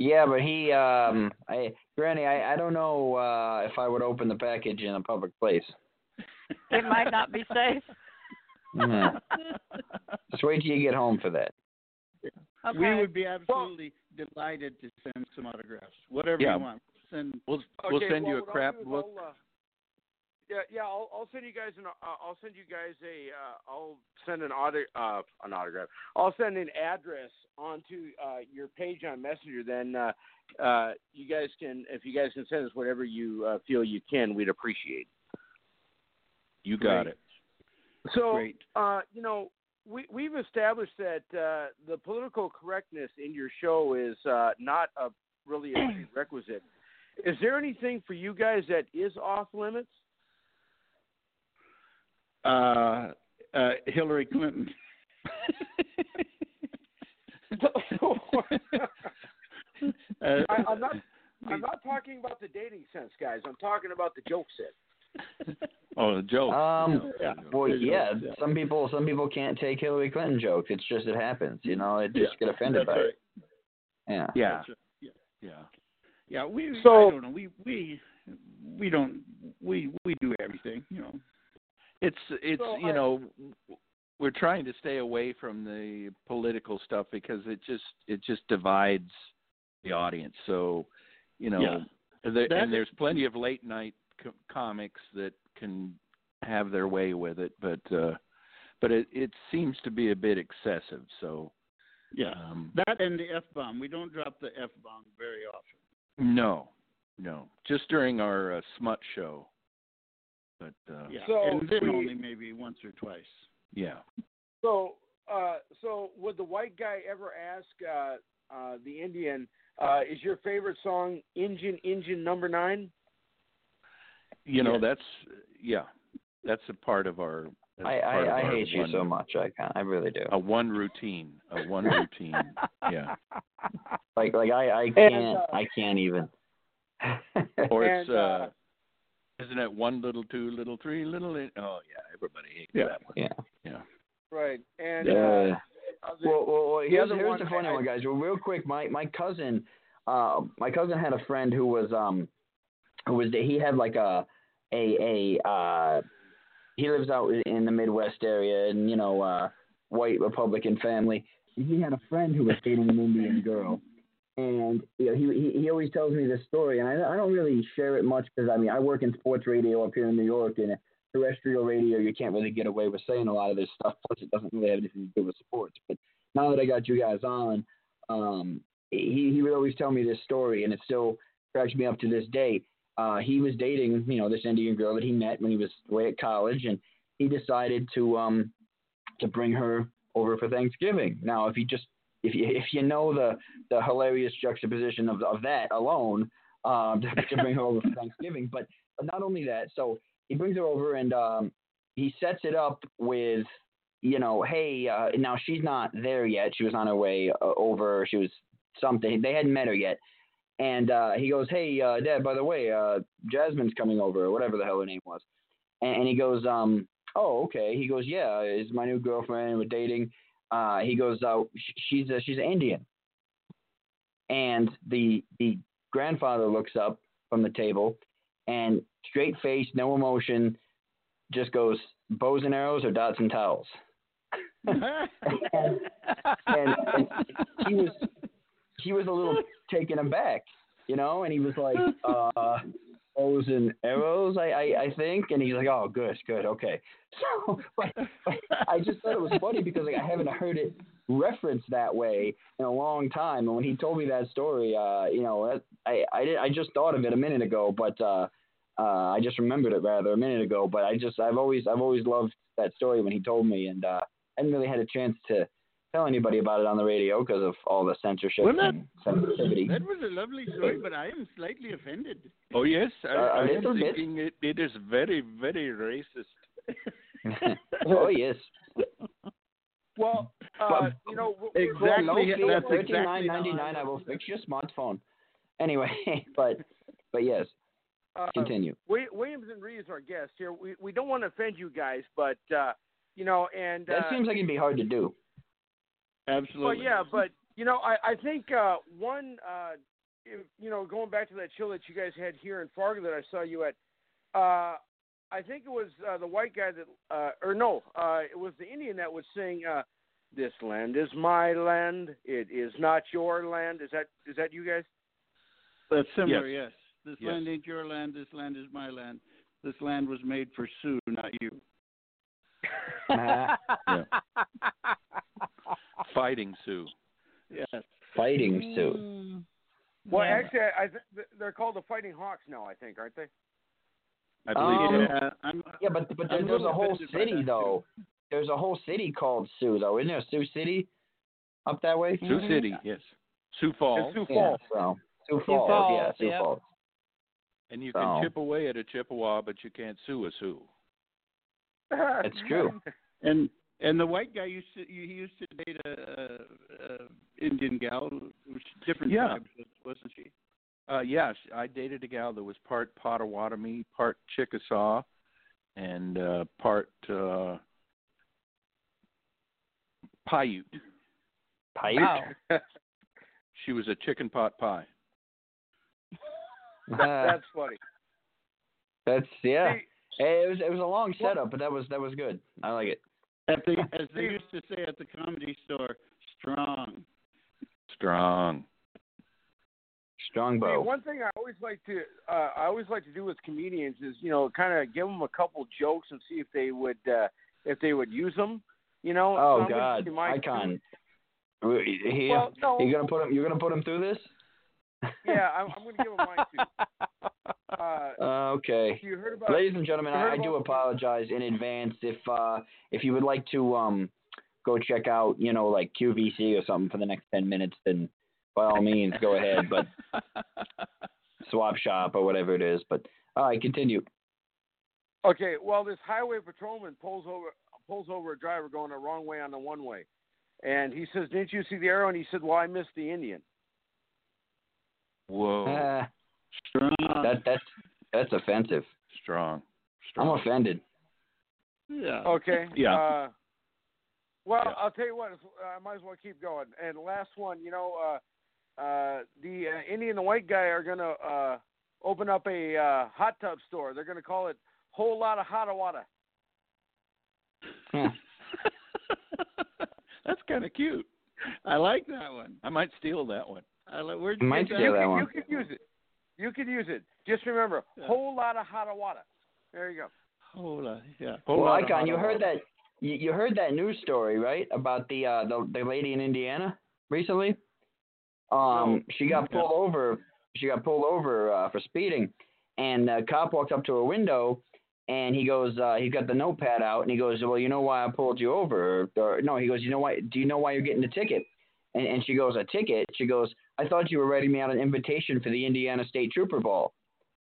Yeah, but he, um, I, Granny, I, I don't know uh, if I would open the package in a public place. [LAUGHS] It might not be safe. Mhm. Just wait till you get home for that. Okay. We would be absolutely delighted to send some autographs, whatever Yeah. you want. Send. We'll we'll send well, you a crap do is book. I'll, yeah, yeah. I'll, I'll send you guys an. Uh, I'll send you guys a. Uh, I'll send an auto, uh, an autograph. I'll send an address onto uh, your page on Messenger. Then uh, uh, you guys can, if you guys can send us whatever you uh, feel you can, we'd appreciate. You got Great. it. So, Great. uh, you know, we we've established that uh, the political correctness in your show is uh, not a really a prerequisite. Is there anything for you guys that is off limits? Uh, uh, Hillary Clinton. [LAUGHS] I, I'm not. I'm not talking about the dating sense, guys. I'm talking about the joke set. Oh, the joke. Um, yeah. well, There's yeah, some people, some people can't take Hillary Clinton jokes. It's just it happens, you know. It just Yeah, get offended that's by right. it. Yeah. yeah, right. Yeah. yeah. Yeah, we. So- I don't know. We we we don't we we do everything. You know. It's it's So, you I- know we're trying to stay away from the political stuff because it just it just divides the audience. So you know, Yeah. there, and there's plenty of late night co- comics that can have their way with it, but uh but it it seems to be a bit excessive. So Yeah. um, That and the f bomb. We don't drop the f bomb very often. no, no, just during our uh, smut show. But uh, Yeah. So and then we- only maybe once or twice. yeah. So, uh, so would the white guy ever ask uh, uh, the Indian, uh, "Is your favorite song Engine Engine Number Nine? you know Yes. that's yeah that's a part of our I, I, I our hate you one, so much. I can't. I really do. a one routine a one routine yeah Like, like I, I can't. uh, I can't even. or And, it's uh, uh isn't it one little two little three little in- oh yeah everybody hates Yeah. that one yeah. yeah Right. And Yeah. uh, other- Well, well, well The here's, other here's one, the funny I- one, guys. Well, real quick, my my cousin, uh, my cousin had a friend who was um, who was he had like a a a uh, he lives out in the Midwest area, and you know, uh, white Republican family. He had a friend who was dating an Indian girl, and you know, he, he he always tells me this story, and I I don't really share it much because I mean I work in sports radio up here in New York, and terrestrial radio you can't really get away with saying a lot of this stuff. Plus, it doesn't really have anything to do with sports. But now that I got you guys on, um, he he would always tell me this story, and it still cracks me up to this day. Uh, he was dating, you know, this Indian girl that he met when he was away at college, and he decided to um to bring her over for Thanksgiving. Now, if he just if you if you know the the hilarious juxtaposition of of that alone, um, [LAUGHS] to, bring her over for Thanksgiving, but but not only that, so he brings her over and um he sets it up with you know, hey, uh, now she's not there yet. She was on her way uh, over. She was something. They hadn't met her yet. And uh, he goes, hey, uh, Dad, by the way, uh, Jasmine's coming over, or whatever the hell her name was. And, and he goes, um, oh, okay. He goes, yeah, is my new girlfriend. We're dating. Uh, he goes, uh, she's a, she's an Indian. And the the grandfather looks up from the table, and straight face, no emotion, just goes, bows and arrows or dots and towels. and, and, and he was he was a little taken aback, you know, and he was like, uh, bows and arrows, I, I, I think, and he's like, oh, good, good, okay. [LAUGHS] So, but, but I just thought it was funny because like I haven't heard it referenced that way in a long time, and when he told me that story, uh, you know, I, I did, I just thought of it a minute ago, but uh, uh, I just remembered it rather a minute ago, but I just I've always I've always loved that story when he told me, and uh, I hadn't really had a chance to tell anybody about it on the radio because of all the censorship Well, that- and sensitivity. That was a lovely story, but I am slightly offended. oh yes I, Uh, a I am thinking it, it is very very racist [LAUGHS] oh yes. well, uh, you know, we're- Exactly, that's thirty nine exactly how ninety I will fix your smartphone. Anyway, [LAUGHS] but but yes, uh, continue. Wi- Williams and Ree is our guest here. We we don't want to offend you guys, but uh, you know, and That uh, seems like it'd be hard to do. Absolutely. well, yeah, but you know, I I think uh, one, uh, if, you know, going back to that show that you guys had here in Fargo that I saw you at, uh, I think it was uh, the white guy that, uh, or no, uh, it was the Indian that was sing, uh, "This land is my land, it is not your land." Is that is that you guys? That's similar, Yes. yes. This Yes. land ain't your land. This land is my land. This land was made for Sue, not you. [LAUGHS] [LAUGHS] Yeah. Fighting Sioux. Yes. Fighting Sioux. Mm. Well, Yeah. actually, I, I th- they're called the Fighting Hawks now. I think, aren't they? I believe Um, so. yeah, I'm, Yeah, but but there, there's a whole city that, though. There's a whole city called Sioux though, isn't there? Sioux City, up that way. Sioux City, yes. Sioux Falls. Sioux Yeah, Falls. so Sioux Sioux Falls, Falls, yeah, Sioux yep. Falls. And you So- can chip away at a Chippewa, but you can't sue a Sioux. That's true. [LAUGHS] And and the white guy used to he used to date a, a, a Indian gal, which different Yeah. tribes, wasn't she? Uh, yes, I dated a gal that was part Potawatomi, part Chickasaw, and uh, part uh, Paiute. Paiute. Wow. [LAUGHS] She was a chicken pot pie. Uh, [LAUGHS] That's funny. that's yeah. See, Hey, it was it was a long setup, but that was that was good. I like it. At the, [LAUGHS] as they used to say at the comedy store, strong. Strong. Strong See, bow. one thing I always like to uh, I always like to do with comedians is you know kind of give them a couple jokes and see if they would uh, if they would use them. You know. Oh I'm gonna God, give you my icon. He, Well, no. You're gonna put him. You're gonna put him through this. Yeah, I'm, I'm going to give them mine too. [LAUGHS] Uh, Uh, okay. you heard about Ladies and gentlemen, you heard I, I do apologize in advance if uh, if you would like to um, go check out, you know, like QVC or something for the next ten minutes, then by all means go ahead. But [LAUGHS] swap shop or whatever it is. But all right, continue. Okay, well, this highway patrolman pulls over pulls over a driver going the wrong way on the one way, and he says, "Didn't you see the arrow?" And he said, "Well, I missed the Indian." Whoa. [LAUGHS] Strong. that that's that's offensive. Strong. I'm offended. yeah. Okay. [LAUGHS] Yeah. Uh, well, Yeah. I'll tell you what. I might as well keep going. And last one, you know, uh, uh, the uh, Indian and the white guy are gonna uh, open up a uh, hot tub store. They're gonna call it Whole Lot of Hot Water. Huh. [LAUGHS] That's kind of cute. I like that one. I might steal that one. I like, where'd you Might steal that? that one. you could use it. You could use it. Just remember, Yeah. whole lot of hot water. There you go. Hold on. Yeah. Whole well, lot of Icon, you heard that you, you heard that news story, right? About the uh the the lady in Indiana recently. Um, she got Yeah. pulled over. She got pulled over uh, for speeding, and the cop walked up to her window, and he goes, uh, he got the notepad out, and he goes, well, you know why I pulled you over? Or, or no, he goes, you know why? Do you know why you're getting the ticket? And, and she goes, a ticket? She goes, I thought you were writing me out an invitation for the Indiana State Trooper Ball.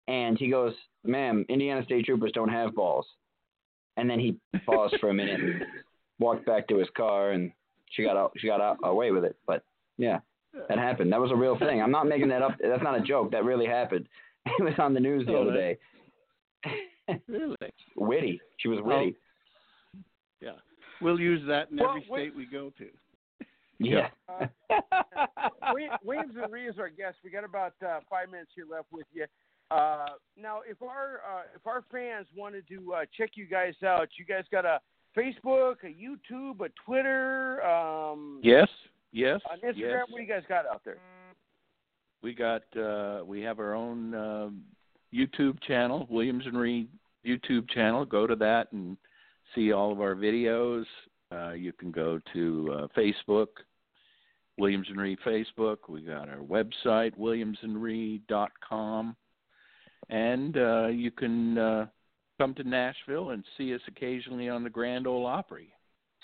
And he goes, ma'am, Indiana State Troopers don't have balls. And then he [LAUGHS] paused for a minute, and walked back to his car, and she got out, she got out, away with it. But yeah, that happened. That was a real thing. I'm not making that up. That's not a joke. That really happened. [LAUGHS] It was on the news the Oh, other day. Really? [LAUGHS] witty. She was witty. Yeah. We'll use that in Well, every wait- state we go to. Yeah. Uh, Williams and Ree is our guest. We got about uh, five minutes here left with you. Uh, now, if our uh, if our fans wanted to uh, check you guys out, you guys got a Facebook, a YouTube, a Twitter, um, Yes. Yes. an Instagram. yes. What do you guys got out there? We got uh we have our own um YouTube channel, Williams and Ree YouTube channel. Go to that and see all of our videos. Uh you can go to uh Facebook, Williams and Ree Facebook. We got our website, williamsandree.com. And uh you can uh come to Nashville and see us occasionally on the Grand Ole Opry.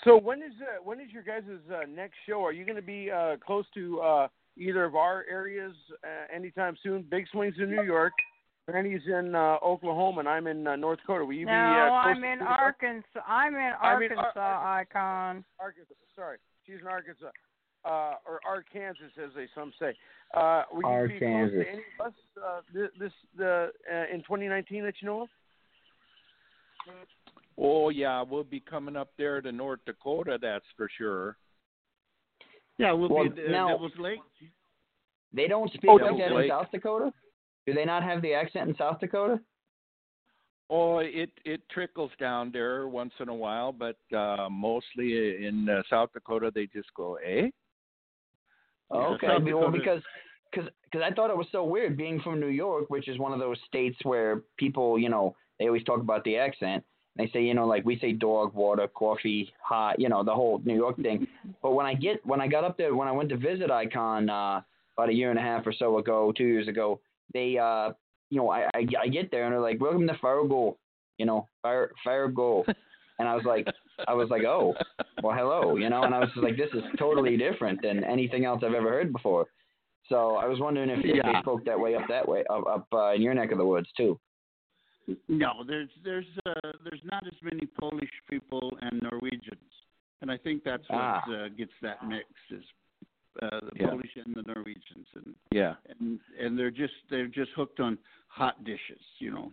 So when is uh, when is your guys' uh, next show? Are you going to be uh, close to uh, either of our areas uh, anytime soon? Big Swings in New York, Randy's in uh, Oklahoma, and I'm in uh, North Dakota. Will you no, be? Uh, close I'm in Arkansas. I'm in I mean, Arkansas, Ar- Icon. Arkansas. Sorry, she's in Arkansas, uh, or Arkansas, as they some say. Uh, will you be close to any of us uh, this, this the uh, in 2019 that you know of? Oh yeah, we'll be coming up there to North Dakota, that's for sure. Yeah, we'll, Well, be at now- Devil's Lake. They don't speak Oh, like Devil's that in South Dakota. Do they not have the accent in South Dakota? Oh, it it trickles down there once in a while, but uh mostly in uh, South Dakota they just go, "Eh?" Oh, okay, well, because because because I thought it was so weird being from New York, which is one of those states where people, you know, they always talk about the accent. They say, you know, like we say dog, water, coffee, hot, you know, the whole New York thing. [LAUGHS] But when I get when I got up there, when I went to visit Icon uh, about a year and a half or so ago, two years ago, they, uh, you know, I, I I get there and they're like, welcome to Fargo, you know, Far Fargo, [LAUGHS] and I was like, I was like, oh, well, hello, you know, and I was just like, this is totally different than anything else I've ever heard before. So I was wondering if, if Yeah. they spoke that way up that way, up, up uh, in your neck of the woods too. No, there's there's uh, there's not as many Polish people and Norwegians, and I think that's what Ah. uh, gets that mix is uh, the Yeah. Polish and the Norwegians, and Yeah. and and they're just they're just hooked on hot dishes, you know.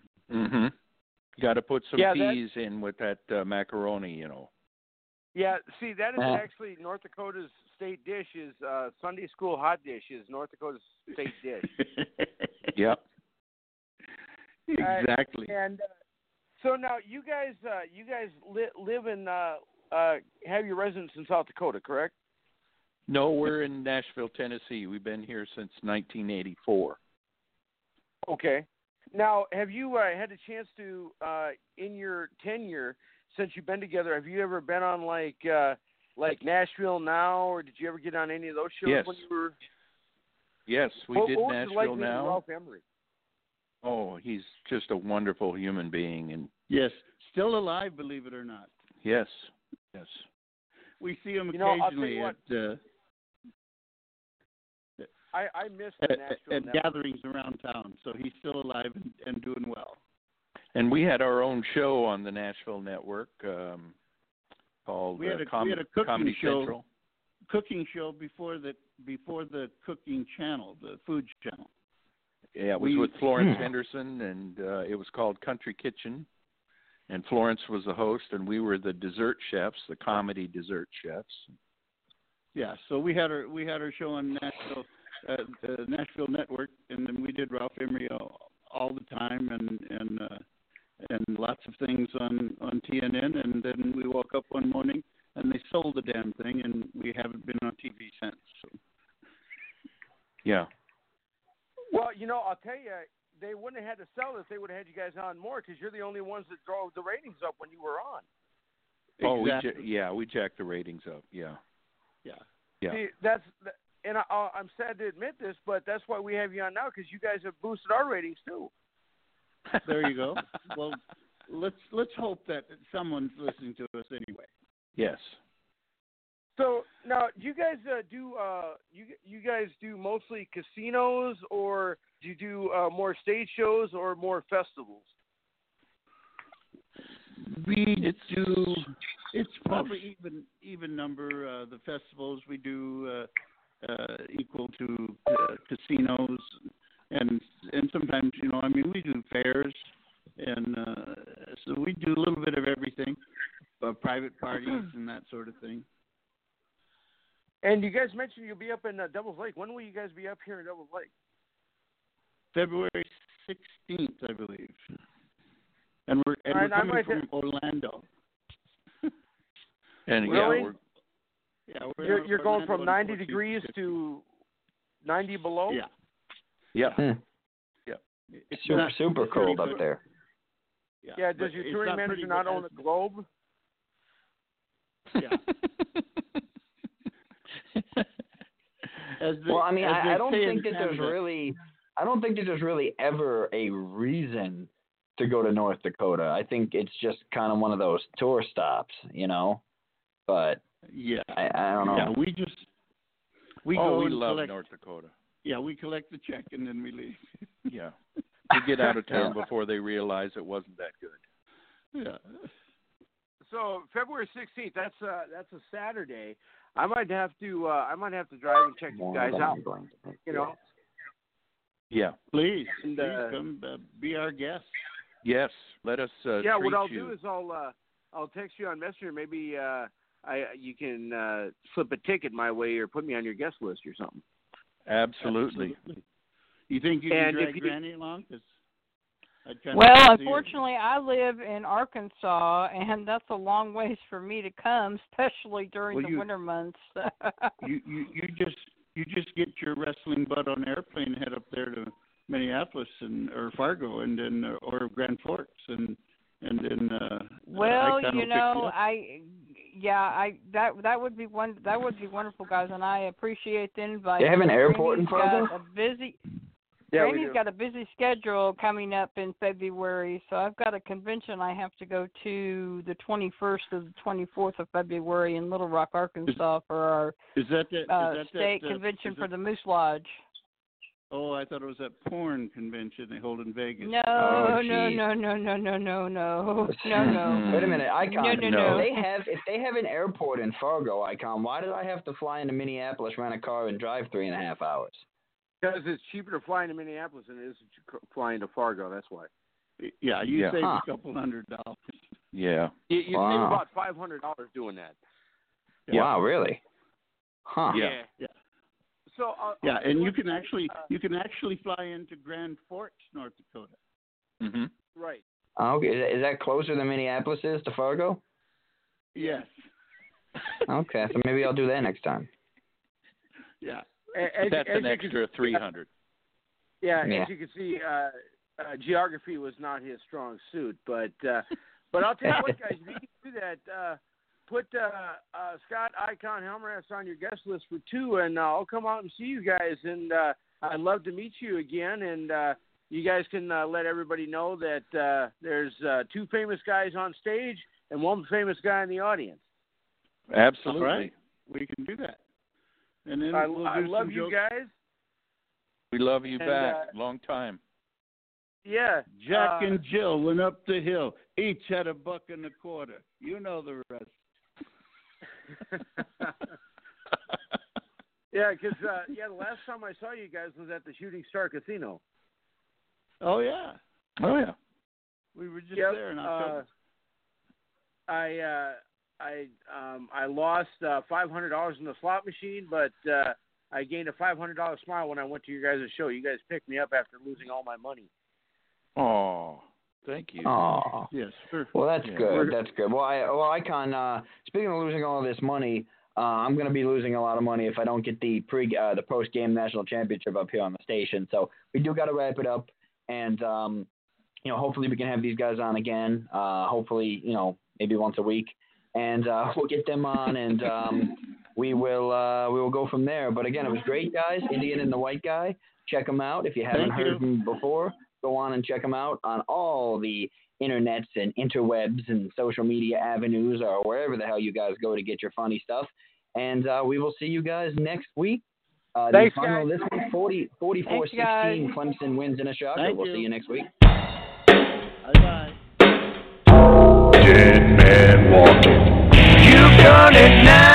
Mhm. Got to put some Yeah, that- peas in with that uh, macaroni, you know. Yeah, see, that is Uh. actually North Dakota's state dish. Is uh, Sunday school hot dish is North Dakota's state dish. [LAUGHS] Yep. exactly. And uh, so now you guys, uh, you guys li- live in, uh, uh, have your residence in South Dakota, correct? No, we're in Nashville, Tennessee. We've been here since 1984. Okay. Now, have you uh, had a chance to, uh, in your tenure since you've been together, have you ever been on like, uh, like Nashville Now, or did you ever get on any of those shows Yes. when you were? Yes, we what, did what was it Nashville like now. Ralph Emery? Oh, he's just a wonderful human being, and Yes, still alive, believe it or not. yes, yes. We see him You know, I'll tell occasionally you what. at uh, I I missed the at, Nashville at Now. gatherings around town, so he's still alive and, and doing well. And we had our own show on the Nashville network um, called We had uh, Com- we had a cooking Comedy show. Central. Cooking show before the before the cooking channel, the food channel. Yeah, it was We- with Florence Hmm. Henderson, and uh, it was called Country Kitchen. And Florence was the host, and we were the dessert chefs, the comedy dessert chefs. Yeah, so we had our we had our show on Nashville uh, the Nashville Network, and then we did Ralph Emery all, all the time, and and uh, and lots of things on on TNN, and then we woke up one morning and they sold the damn thing, and we haven't been on TV since. So. Yeah. Well, you know, I'll tell you, they wouldn't have had to sell this. They would have had you guys on more because you're the only ones that drove the ratings up when you were on. Oh, we ja- yeah, we jacked the ratings up. Yeah. Yeah. Yeah. See, that's and I, I- I'm sad to admit this, but that's why we have you on now because you guys have boosted our ratings too. [LAUGHS] There you go. well, let's let's hope that someone's listening to us anyway. Yes. So now, do you guys uh, do uh, you you guys do mostly casinos, or do you do uh, more stage shows or more festivals? We do. It's probably even even number. Uh, the festivals we do uh, equal to uh, casinos, and and sometimes you know I mean we do fairs, and uh, so we do a little bit of everything, uh, private parties and that sort of thing. And you guys mentioned you'll be up in uh, Devil's Lake. When will you guys be up here in Devil's Lake? February sixteenth, I believe, and we're and All right, we're I coming from have- Orlando. And Really? yeah, we're Yeah, we're You're, you're going from 90 degrees to 90 below. Yeah. yeah. Hmm. It's Super not- super cold pretty up there. Yeah, Yeah. Does your it's touring not manager pretty not own a globe? Yeah. [LAUGHS] As they- Well, I mean, as I, I don't think that there's really, I don't think that there's really ever a reason to go to North Dakota. I think it's just kind of one of those tour stops, you know. But Yeah. I, I don't know. Yeah, we just we oh, go we love collect, North Dakota. Yeah, we collect the check and then we leave. [LAUGHS] Yeah. We get out of town Yeah. before they realize it wasn't that good. yeah. So February 16th. That's a that's a Saturday. I might have to uh I might have to drive and check you guys out. You know. Yeah. Please, And, please uh, come uh, be our guest. Yes. Let us uh, yeah. treat What I'll you. do is I'll uh I'll text you on Messenger. Maybe uh I you can uh, slip a ticket my way or put me on your guest list or something. Absolutely. Absolutely. You think you And can if drag you- Granny along? 'Cause I'd kinda Well, like to unfortunately, I live in Arkansas, and that's a long ways for me to come, especially during Well, the you- winter months. [LAUGHS] you, you you just you just get your wrestling butt on an airplane, head up there to Minneapolis and or Fargo, and then uh, or Grand Forks, and and then. Uh, well, I you know, up. I yeah, I that that would be one that would be wonderful, guys, and I appreciate the invite. They have an airport in Granny's got A busy. Yeah, we Granny's do. got a busy schedule coming up in February, so I've got a convention I have to go to the 21st to the 24th of February in Little Rock, Arkansas for our Is that that? uh, is that state that, uh, convention is for it- the Moose Lodge. Oh, I thought it was that porn convention they hold in Vegas. No, Oh, no, no, no, no, no, no, no, no, no. [LAUGHS] Wait a minute, Icon. No, no, no. they have if they have an airport in Fargo, Icon, why did I have to fly into Minneapolis, rent a car, and drive three and a half hours? Because it's cheaper to fly into Minneapolis than it is to fly into Fargo. That's why. Yeah, you Yeah. save Huh. a couple hundred dollars. Yeah. You, you save about five hundred dollars doing that. Yeah. Wow, really? Huh. Yeah. Yeah. So uh, Yeah, uh, and you can actually uh, you can actually fly into Grand Forks, North Dakota. Mhm. right. Okay, is that- is that closer than Minneapolis is to Fargo? Yes. [LAUGHS] Okay, so maybe I'll do that next time. Yeah. A- As, That's as an you can extra see, three hundred. Yeah, Yeah. as you can see, uh, uh, geography was not his strong suit, but uh, but I'll tell you what, guys, if you can do that, uh, put uh, uh, Scott Icon Helmerath on your guest list for two, and uh, I'll come out and see you guys, and uh, I'd love to meet you again, and uh, you guys can uh, let everybody know that uh, there's uh, two famous guys on stage and one famous guy in the audience. Absolutely. All right. We can do that. And then I, we'll I love you jokes. guys. We love you And, back. uh, Long time. Yeah, Jack uh, and Jill went up the hill. Each had a buck and a quarter. You know the rest. Yeah, because uh, yeah, the last time I saw you guys was at the Shooting Star Casino. Oh yeah, oh yeah. we were just Yep, there in uh, October. I uh, I um, I lost uh, five hundred dollars in the slot machine, but uh, I gained a five hundred dollar smile when I went to your guys' show. You guys picked me up after losing all my money. Oh, thank you. Oh. yes, sir. Well, that's Yeah. good. That's good. Well, I well, Icon. Uh, speaking of losing all of this money, uh, I'm going to be losing a lot of money if I don't get the pre uh, the post game national championship up here on the station. So we do got to wrap it up, and um, you know, hopefully we can have these guys on again. Uh, hopefully, you know, maybe once a week, and uh, [LAUGHS] we'll get them on, and um, we will uh, we will go from there. But again, it was great, guys. Indian and the White Guy. Check them out if you haven't Thank you. heard them before. Go on and check them out on all the internets and interwebs and social media avenues or wherever the hell you guys go to get your funny stuff. And uh, we will see you guys next week. Uh, Thanks, the final guys. this week, 40, 44 Thanks, guys. 16. Clemson wins in a shocker. Thank we'll you. see you next week. Bye bye. Dead man walking. You've done it now.